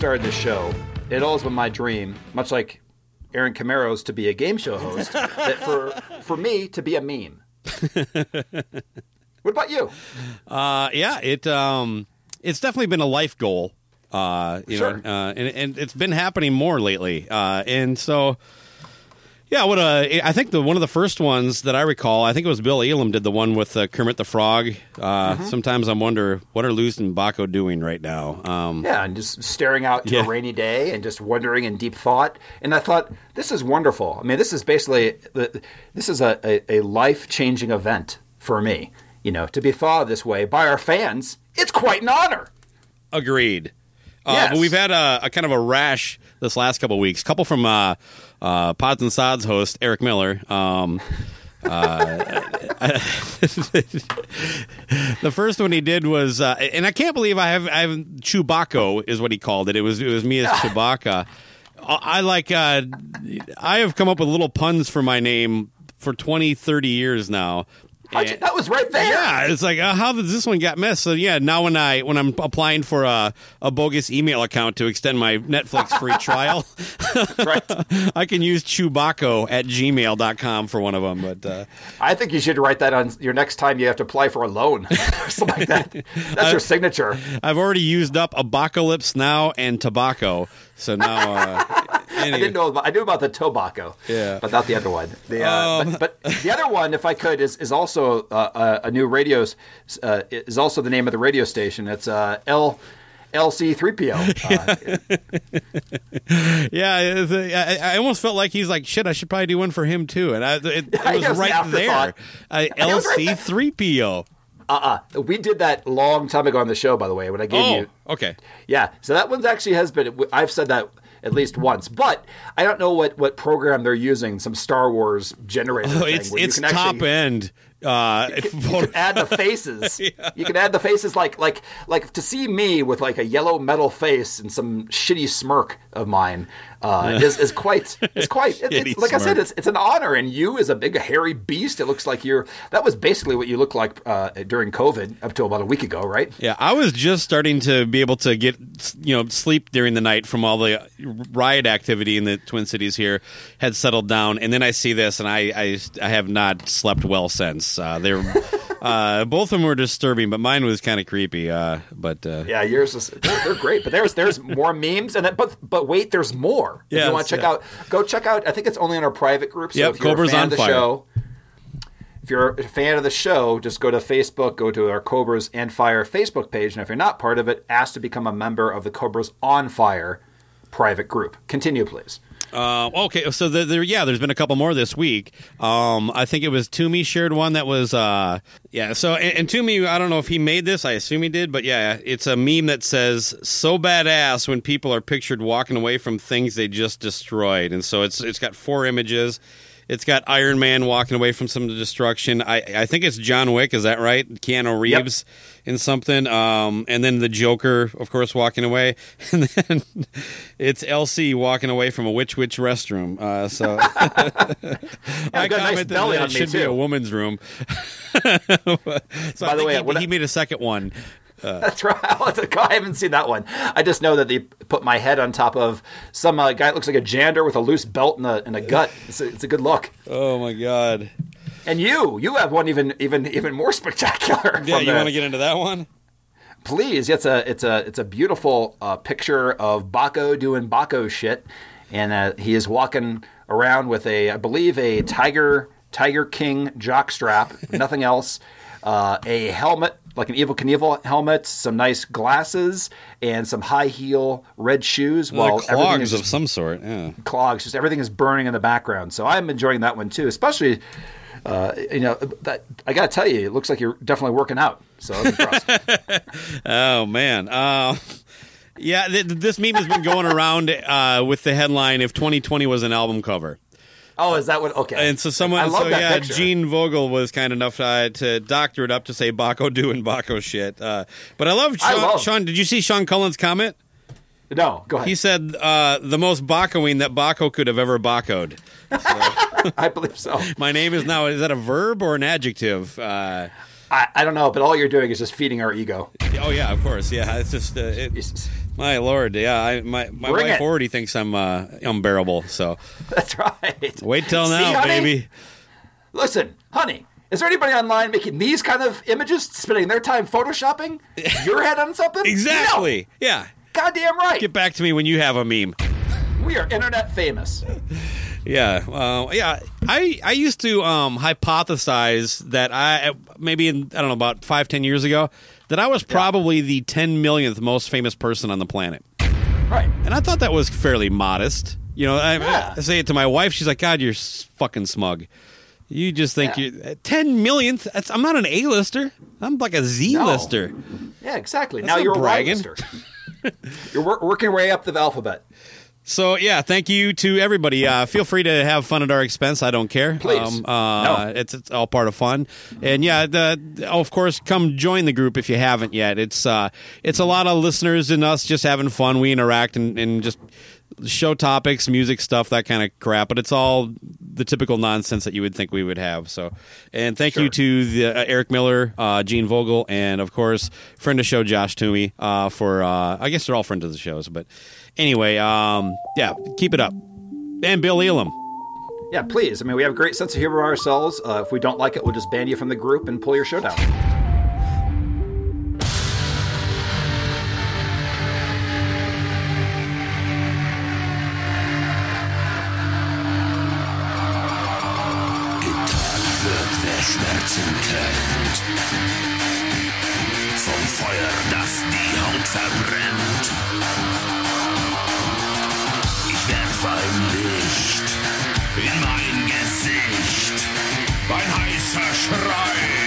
Started this show, it always been my dream, much like Aaron Camaro's to be a game show host, that for for me to be a meme. what about you? Uh, yeah, it um, it's definitely been a life goal. Uh, you Sure. know, uh, and, and it's been happening more lately. Uh, and so, yeah, what uh, I think the one of the first ones that I recall, I think it was Bill Elam did the one with uh, Kermit the Frog. Uh, Mm-hmm. Sometimes I wonder what are Luz and Baco doing right now. Um, Yeah, and just staring out to Yeah. a rainy day and just wondering in deep thought. And I thought, this is wonderful. I mean, this is basically this is a, a, a life changing event for me. You know, to be thought of this way by our fans, it's quite an honor. Agreed. Uh, Yes. But we've had a, a kind of a rash this last couple weeks. couple from uh, uh, Pods and Sods host Eric Miller. Um, uh, the first one he did was, uh, and I can't believe I have, I have Chewbacca is what he called it. It was it was me as Chewbacca. I, I like. Uh, I have come up with little puns for my name for 20, 30 years now. You- that was right there. Yeah, it's like uh, how did this one get missed? So yeah, now when I when I'm applying for a, a bogus email account to extend my Netflix free trial, Right. I can use Chewbacca at gmail.com for one of them. But uh, I think you should write that on your next time you have to apply for a loan or something like that. That's your signature. I've already used up Apocalypse Now and Tobacco. So now, uh, I didn't know about, I knew about the tobacco, Yeah. but not the other one. The, uh, Um, but, but the other one, if I could, is is also uh, a, a new radio. Uh, is also the name of the radio station. It's uh, L. LC3PO. Uh, Yeah, a- I, I almost felt like he's like, shit, I should probably do one for him too. And I, it, it was it was an right there. Uh, It was right there. LC3PO. uh-uh. We did that long time ago on the show, by the way, when I gave Oh, you. okay. Yeah, so that one's actually has been. I've said that at least once, but I don't know what, what program they're using. Some Star Wars generator. Oh, thing it's it's can top actually- end. Uh, if- you can add the faces. You can add the faces like like like to see me with like a yellow metal face and some shitty smirk of mine uh, is, is quite is quite it- it's, like I said it's it's an honor and you as a big hairy beast. It looks like you're that was basically what you looked like uh, during COVID up to about a week ago right? Yeah, I was just starting to be able to get you know sleep during the night from all the riot activity in the Twin Cities here had settled down, and then I see this, and I I, I have not slept well since. Uh, they're uh, both of them were disturbing, but mine was kind of creepy. Uh, but uh, Yeah, yours is they're, they're great, but there's there's more memes and that, but but wait, there's more. If Yes, you want to check yeah. out, go check out. I think it's only in our private group. So Yep, if you're Cobra's a fan on of the fire. show, if you're a fan of the show, just go to Facebook, go to our Cobras and Fire Facebook page, and if you're not part of it, ask to become a member of the Cobras on Fire private group. Continue, please. Uh, okay, so the, there, yeah, there's been a couple more this week. Um, I think it was Toomey shared one that was, uh, yeah. So and, and Toomey, I don't know if he made this. I assume he did, but yeah, it's a meme that says "so badass" when people are pictured walking away from things they just destroyed, and so it's it's got four images. It's got Iron Man walking away from some destruction. I, I think it's John Wick. Is that right? Keanu Reeves in something. Um, and then the Joker, of course, walking away. And then it's LC walking away from a witch witch restroom. Uh, so I got nice belly that on it should be a woman's room. so I By the think way, he, I- he made a second one. That's right. I haven't seen that one. I just know that they put my head on top of some uh, guy that looks like a jander with a loose belt and a, and a gut. It's a, it's a good look. Oh my god! And you, you have one even even even more spectacular. Yeah, you the- want to get into that one? Please, it's a it's a it's a beautiful uh, picture of Baco doing Baco shit, and uh, he is walking around with a I believe a Tiger Tiger King jockstrap, nothing else, uh, a helmet like an Evel Knievel helmet, some nice glasses, and some high heel red shoes. Well, While everything clogs is of some sort. Yeah. clogs, just everything is burning in the background. So I'm enjoying that one too, especially. Uh, you know, that I got to tell you, it looks like you're definitely working out. So Oh man. Uh, yeah, th- this meme has been going around uh, with the headline "If 2020 was an album cover." Oh, is that what? Okay. And so someone, I love so that yeah, picture. Gene Vogel was kind enough uh, to doctor it up to say Baco doing Baco shit. Uh, but I love I Sean, love- Sean. Did you see Sean Cullen's comment? No, go ahead. He said uh, the most Bacoing that Baco could have ever Bacoed. I believe so. My name is now. Is that a verb or an adjective? Uh, I, I don't know, but all you're doing is just feeding our ego. oh yeah, of course. Yeah, it's just uh, it. My lord, yeah, I, my my Bring wife it. already thinks I'm uh, unbearable. So That's right. wait till See, now, honey? baby. Listen, honey, is there anybody online making these kind of images, spending their time photoshopping your head on something? Exactly. Yeah. Goddamn right. Get back to me when you have a meme. We are internet famous. Yeah, uh, yeah. I I used to um, hypothesize that I maybe in, I don't know about five ten years ago that I was probably the ten millionth most famous person on the planet, Right. and I thought that was fairly modest. You know, I, Yeah. I say it to my wife. She's like, "God, you're fucking smug. You just think Yeah. you uh, ten millionth. That's, I'm not an A-lister. I'm like a Z-lister. Yeah, exactly. That's now you're bragging. a bragging. you're wor- working your way up the alphabet. So yeah, thank you to everybody. Uh, feel free to have fun at our expense. I don't care. Please. Um, uh, No. it's it's all part of fun. And yeah, the, oh, of course, come join the group if you haven't yet. It's uh, it's a lot of listeners and us just having fun. We interact and, and just show topics, music stuff, that kind of crap. But it's all the typical nonsense that you would think we would have. So, and thank you to the uh, Eric Miller, uh, Gene Vogel, and of course, friend of the show Josh Toomey uh, for. Uh, I guess they're all friends of the shows, but anyway, um, yeah, keep it up. And Bill Elam. Yeah, please. I mean, we have a great sense of humor ourselves. Uh, if we don't like it, we'll just ban you from the group and pull your show down. Getan wird, wer Schmerzen kennt. Vom Feuer, das die Haut verbrennt. Ein heißer Schrei.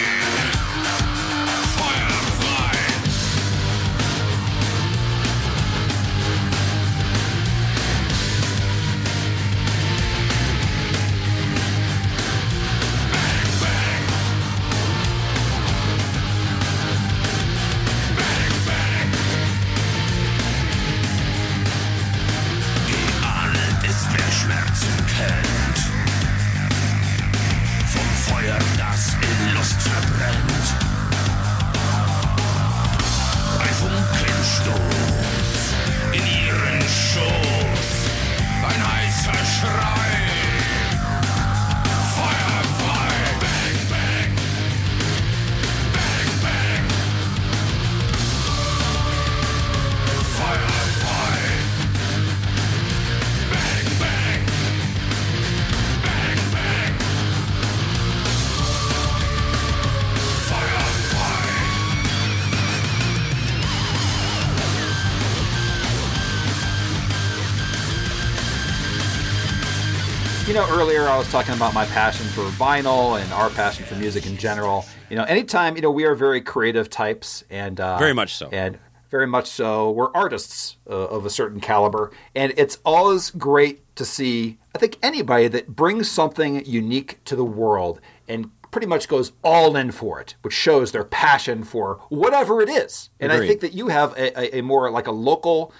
Earlier I was talking about my passion for vinyl and our passion for music in general. You know, anytime, you know, we are very creative types and uh, Very much so. And very much so. We're artists uh, of a certain caliber. And it's always great to see, I think, anybody that brings something unique to the world and pretty much goes all in for it, which shows their passion for whatever it is. And I think that you have a, a, a more like a local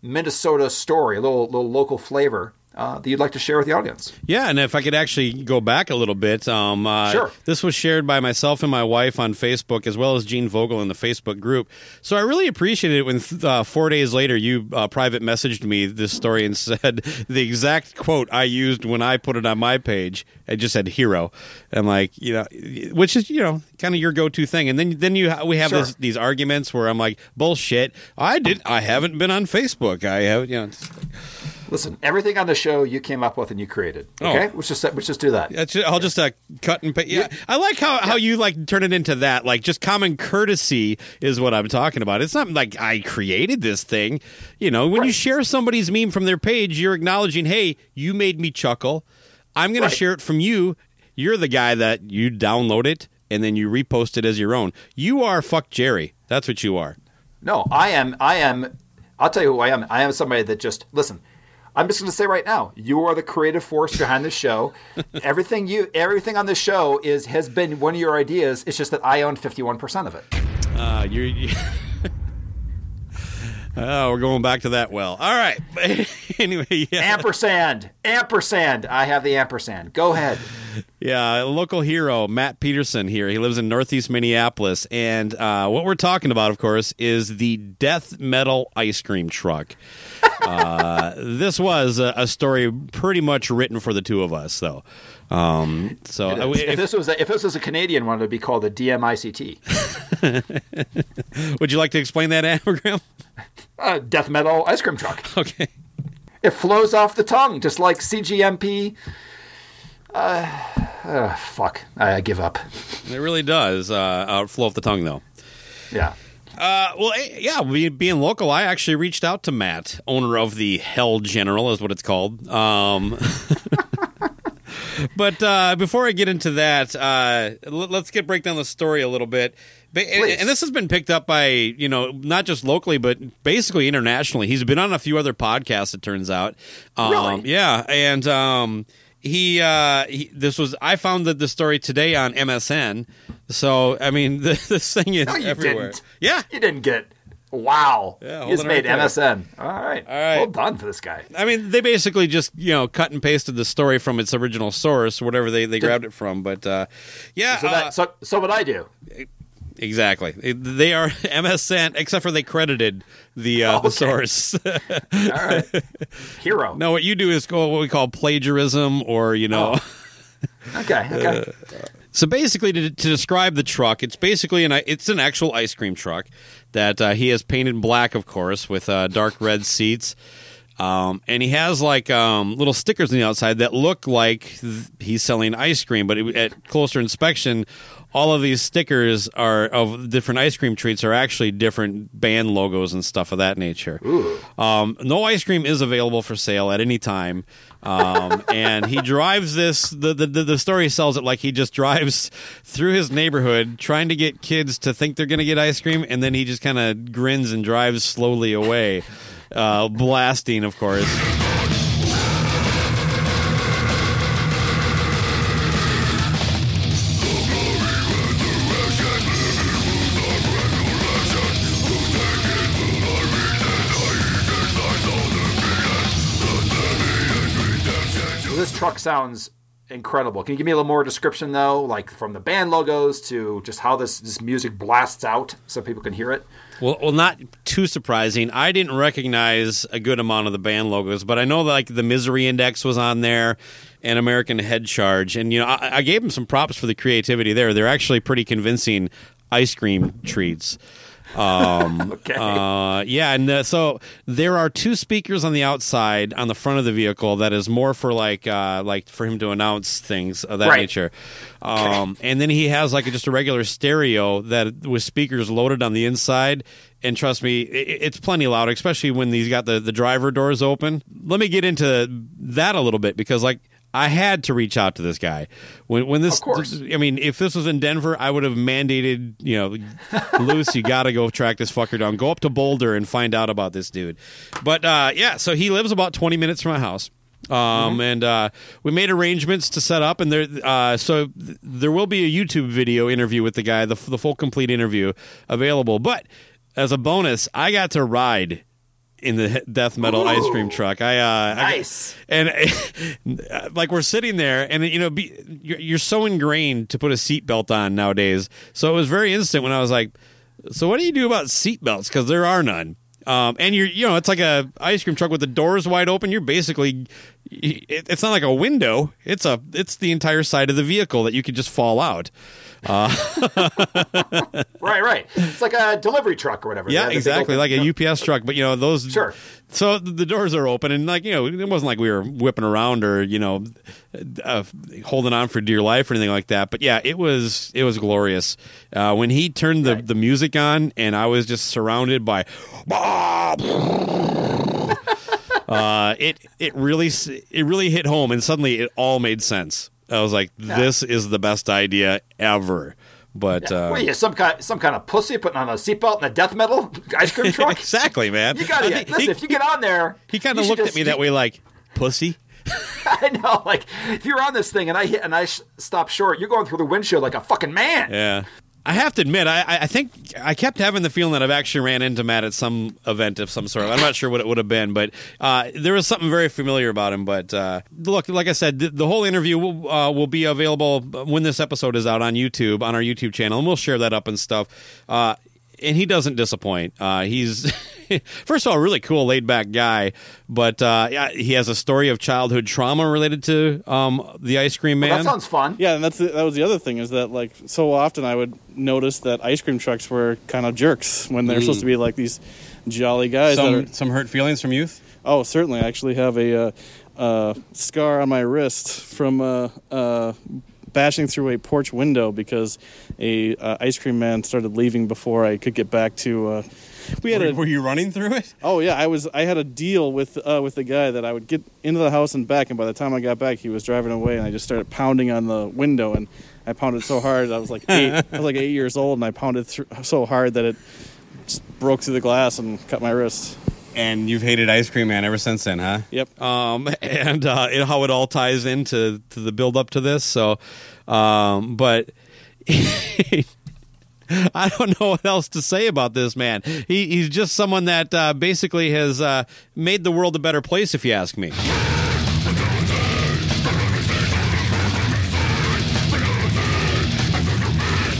Minnesota story, a little, little local flavor uh, that you'd like to share with the audience. Yeah, and if I could actually go back a little bit, um, uh, Sure. This was shared by myself and my wife on Facebook, as well as Gene Vogel in the Facebook group. So I really appreciated it when uh, four days later you uh, private messaged me this story and said the exact quote I used when I put it on my page. I just said "hero," and like you know, which is you know kind of your go-to thing. And then then you we have Sure. this, these arguments where I'm like, bullshit. I did. I haven't been on Facebook. I have you know. Listen, everything on the show you came up with and you created. Oh. Okay, let's just let's just do that. That's ju- I'll just uh, cut and paste. Yeah, I like how, how you like turn it into that. Like just common courtesy is what I'm talking about. It's not like I created this thing. You know, when you share somebody's meme from their page, you're acknowledging, hey, you made me chuckle. I'm going Right. to share it from you. You're the guy that you download it and then you repost it as your own. You are fuck Jerry. That's what you are. No, I am. I am. I'll tell you who I am. I am somebody that just listen. I'm just going to say right now, you are the creative force behind the show. everything you, everything on this show is has been one of your ideas. It's just that I own 51 percent of it. Uh, you're. Oh, we're going back to that well. All right. anyway, yeah. Ampersand. Ampersand. I have the ampersand. Go ahead. Yeah, a local hero, Matt Peterson here. He lives in Northeast Minneapolis. And uh, what we're talking about, of course, is the death metal ice cream truck. uh, this was a, a story pretty much written for the two of us, though. Um, so uh, if, this was a, if this was a Canadian one, it would be called the DMICT. would you like to explain that anagram? Uh, death metal ice cream truck. Okay. It flows off the tongue, just like CGMP. Uh, uh, fuck. I give up. It really does uh, flow off the tongue, though. Yeah. Uh, well, eh, yeah, we, being local, I actually reached out to Matt, owner of the Hell General, is what it's called. Um, but uh, before I get into that, uh, let's get break down the story a little bit. And, and, this has been picked up by you know not just locally but basically internationally. He's been on a few other podcasts. It turns out, um, really? yeah, and um, he, uh, he, this was I found that the story today on MSN. So I mean, the, this thing is no, you everywhere. Didn't. Yeah, you didn't get Wow. Yeah, He's made right MSN. All right. All right. Well done for this guy. I mean, they basically just, you know, cut and pasted the story from its original source, whatever they, they grabbed it from. But, uh, yeah. So, that, uh, so, so what I do. Exactly. They are MSN, except for they credited the uh, Okay. the source. All right. Hero. no, what you do is go what we call plagiarism, or you know. Okay. Okay. So basically, to, to describe the truck, it's basically an it's an actual ice cream truck that uh, he has painted black, of course, with uh, dark red seats. Um, and he has like um, little stickers on the outside that look like th- he's selling ice cream, but it, at closer inspection, all of these stickers are of different ice cream treats are actually different band logos and stuff of that nature. Um, no ice cream is available for sale at any time. Um, and he drives this. The, the the story sells it like he just drives through his neighborhood trying to get kids to think they're going to get ice cream, and then he just kind of grins and drives slowly away, uh, blasting, of course. This truck sounds incredible. Can you give me a little more description though, like from the band logos to just how this this music blasts out so people can hear it? Well, well, not too surprising. I didn't recognize a good amount of the band logos, but I know like the Misery Index was on there, and American Head Charge, and you know I, I gave them some props for the creativity there. They're actually pretty convincing ice cream treats. Um, Okay. uh, yeah, and uh, so there are two speakers on the outside on the front of the vehicle that is more for like uh, like for him to announce things of that Right. nature. Um, and then he has like just a regular stereo that with speakers loaded on the inside. And trust me, it, it's plenty loud, especially when he's got the, the driver doors open. Let me get into that a little bit because like I had to reach out to this guy when when this. I mean, if this was in Denver, I would have mandated you know, Luce, you got to go track this fucker down. Go up to Boulder and find out about this dude. But uh, yeah, so he lives about twenty minutes from my house. Um, and uh, we made arrangements to set up, and there, uh, so th- there will be a YouTube video interview with the guy, the, the full complete interview available. But as a bonus, I got to ride in the death metal ice cream truck. I uh, I- and like we're sitting there, and you know, be, you're, you're so ingrained to put a seatbelt on nowadays. So it was very instant when I was like, "So what do you do about seatbelts? Because there are none." Um, and you're, you know, it's like a ice cream truck with the doors wide open. You're basically, it's not like a window. It's a, it's the entire side of the vehicle that you could just fall out. Right, right. It's like a delivery truck or whatever. Yeah, They have the big exactly, like a UPS truck. But you know those. Sure. So the doors are open, and like you know, it wasn't like we were whipping around or you know, uh, holding on for dear life or anything like that. But yeah, it was it was glorious uh, when he turned the the music on, and I was just surrounded by. Uh, it it really it really hit home, and suddenly it all made sense. I was like, "This is the best idea ever." But uh, What are you, some kind, some kind of pussy putting on a seatbelt in a death metal ice cream truck? exactly, man. You gotta get, listen. he- if you get on there, He kind of looked at me that way, like pussy. I know, like if you're on this thing and I hit and I sh- stop short, you're going through the windshield like a fucking man. Yeah. I have to admit, I, I think I kept having the feeling that I've actually ran into Matt at some event of some sort. I'm not sure what it would have been, but uh, there was something very familiar about him. But uh, look, like I said, the, the whole interview will, uh, will be available when this episode is out on YouTube, on our YouTube channel, and we'll share that up and stuff. And he doesn't disappoint. Uh, he's first of all a really cool, laid back guy, but uh, yeah, he has a story of childhood trauma related to um, the ice cream man. That sounds fun. Yeah, and that's the, that was the other thing is that like so often I would notice that ice cream trucks were kind of jerks when they're Mm. supposed to be like these jolly guys. some are, some hurt feelings from youth. Oh, certainly. I actually have a uh, uh, scar on my wrist from uh, uh, bashing through a porch window because a uh, ice cream man started leaving before I could get back to. Uh, we had Were, a, were you running through it? Oh yeah, I was. I had a deal with uh, with the guy that I would get into the house and back, and by the time I got back, he was driving away, and I just started pounding on the window, and I pounded so hard. I was like eight. I was like eight years old, and I pounded through so hard that it just broke through the glass and cut my wrist. And you've hated Ice Cream Man ever since then, huh? Yep. Um, and uh, it, how it all ties into to the build up to this. So, um, but I don't know what else to say about this man. He, he's just someone that uh, basically has uh, made the world a better place, if you ask me.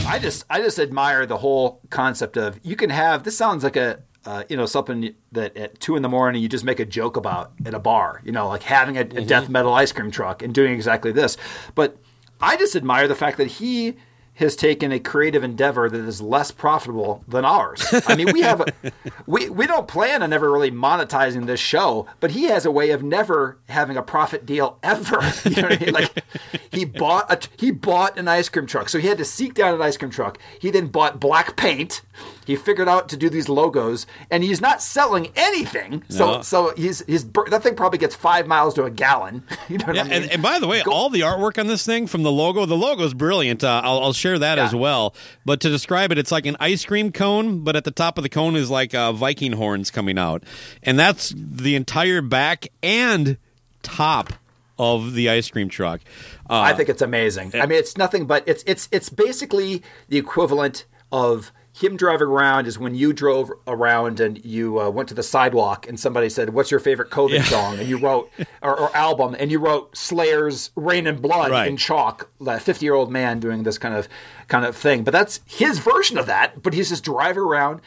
I just I just admire the whole concept of you can have this sounds like a uh, you know something that at two in the morning you just make a joke about at a bar you know like having a, a death metal ice cream truck and doing exactly this but I just admire the fact that he has taken a creative endeavor that is less profitable than ours. I mean, we have a, we we don't plan on ever really monetizing this show, but he has a way of never having a profit deal ever. You know what I mean? Like he bought a he bought an ice cream truck, so he had to seek down an ice cream truck. He then bought black paint. He figured out to do these logos, and he's not selling anything. So No. so he's he's that thing probably gets five miles to a gallon. You know what Yeah, I mean? and, and by the way, all the artwork on this thing from the logo, the logo is brilliant. Uh, I'll, I'll share that as well. But to describe it, it's like an ice cream cone, but at the top of the cone is like uh, Viking horns coming out, and that's the entire back and top of the ice cream truck. Uh, I think it's amazing. I mean, it's nothing but it's it's it's basically the equivalent of him driving around is when you drove around and you uh, went to the sidewalk and somebody said, "What's your favorite Coven song?" and you wrote or, or album and you wrote Slayer's "Reign in Blood" Right. in chalk. A fifty-year-old man doing this kind of kind of thing, but that's his version of that. But he's just driving around.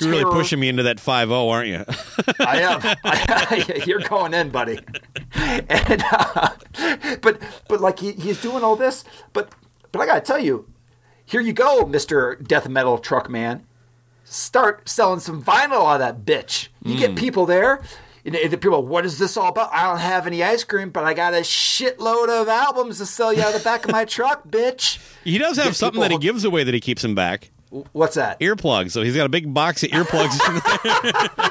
You're really pushing me into that 5-0, aren't you? I am. I, you're going in, buddy. And uh, but but like he, he's doing all this, but but I gotta tell you, here you go, Mister Death Metal Truck Man. Start selling some vinyl on that bitch. You get hmm. people there. Know, the people, what is this all about? I don't have any ice cream, but I got a shitload of albums to sell you out of the back of my truck, bitch. he does have something that he gives away that he keeps him back. What's that? Earplugs. So he's got a big box of earplugs.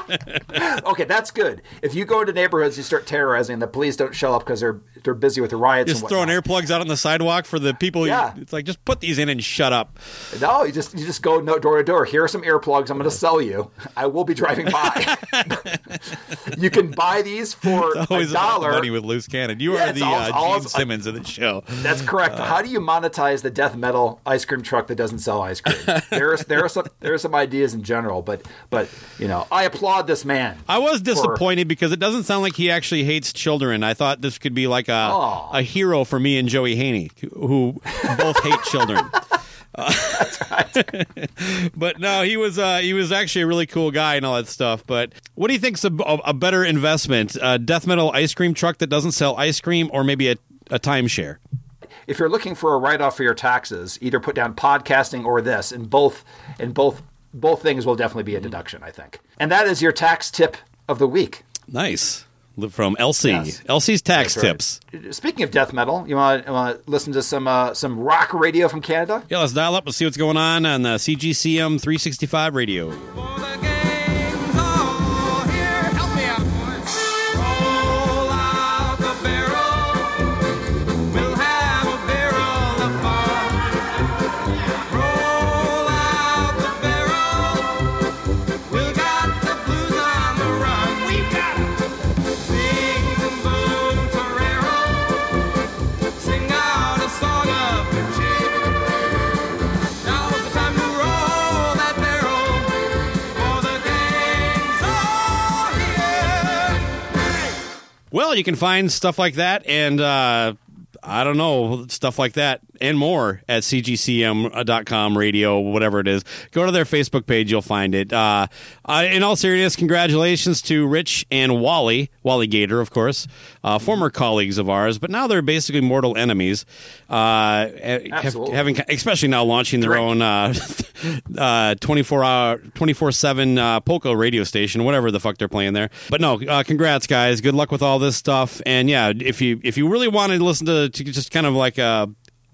Okay, that's good. If you go into neighborhoods, you start terrorizing, the police don't show up because they're they're busy with the riots. just throwing earplugs out on the sidewalk for the people. Yeah. It's like, just put these in and shut up. No, you just you just go no, door to door. Here are some earplugs. I'm going to sell you. I will be driving by. you can buy these for a Always about dollar. money with loose cannon. You Yeah, are the all- uh, all- Gene Simmons of the show. That's correct. Uh, How do you monetize the death metal ice cream truck that doesn't sell ice cream? there are there are some there are some ideas in general, but but you know I applaud this man. I was disappointed because it doesn't sound like he actually hates children. I thought this could be like a Aw. a hero for me and Joey Haney, who both hate children. Uh, but no, he was uh, he was actually a really cool guy and all that stuff. But what do you think's a, a, a better investment? A death metal ice cream truck that doesn't sell ice cream, or maybe a, a timeshare? If you're looking for a write-off for your taxes, either put down podcasting or this, and both and both both things will definitely be a deduction, I think. And that is your tax tip of the week. Nice from Elsie. Yes. Elsie's tax right. tips. Speaking of death metal, you want to listen to some uh, some rock radio from Canada? Yeah, let's dial up and see what's going on on the CGCM 365 radio. Well, you can find stuff like that and uh, I don't know stuff like that and more at cgcm.com radio whatever it is. Go to their facebook page you'll find it. Uh, uh, in all seriousness congratulations to rich and wally wally gator of course uh, former colleagues of ours but now they're basically mortal enemies. Uh, Absolutely. having especially now launching their own uh, uh, 24 hour 24 7 uh, polka radio station whatever the fuck they're playing there. But no uh, congrats guys. Good luck with all this stuff. And yeah if you if you really want to listen to just kind of like a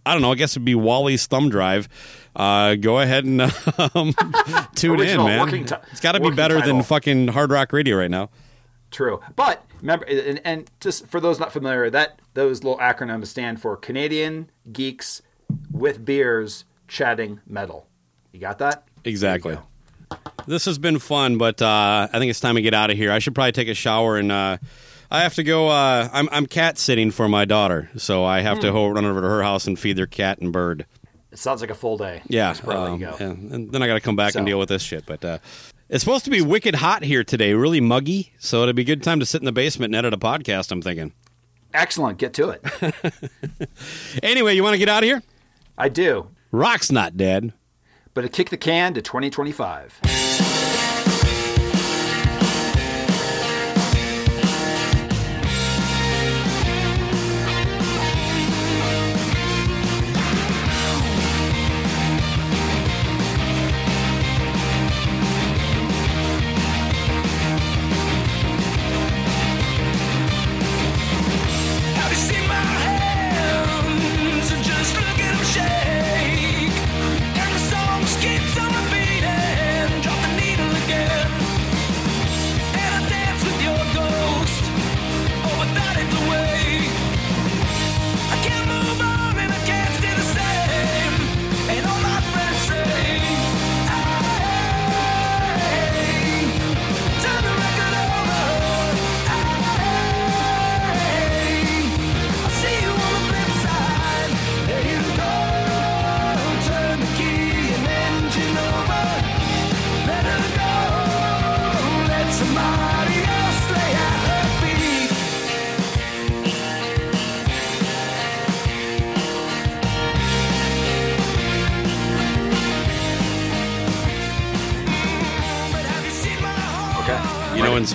I don't know. I guess it'd be Wally's thumb drive. Uh, go ahead and um, tune in, man. ti- it's got to be better title. than fucking hard rock radio right now. True, but remember, and, and just for those not familiar, that those little acronyms stand for Canadian geeks with beers chatting metal. You got that? Exactly. This has been fun, but uh, I think it's time to get out of here. I should probably take a shower and. Uh, I have to go. Uh, I'm I'm cat sitting for my daughter, so I have to Hmm. ho- run over to her house and feed their cat and bird. It sounds like a full day. Yeah, um, yeah, and then I got to come back and deal with this shit. But uh, it's supposed to be wicked hot here today, really muggy. So it'd be a good time to sit in the basement and edit a podcast. I'm thinking. Excellent. Get to it. Anyway, you want to get out of here? I do. Rock's not dead. But to kick the can to 2025.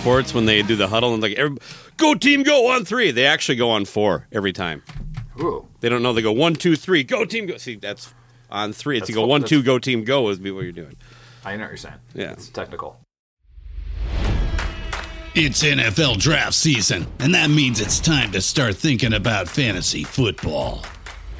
Sports when they do the huddle and like, go team, go on three. They actually go on four every time. Ooh. They don't know. They go one, two, three, go team, go. See, that's on three. It's That's you go fu- one, two, go team, go is be what you're doing. I know what you're saying. Yeah. It's technical. It's NFL draft season, and that means it's time to start thinking about fantasy football.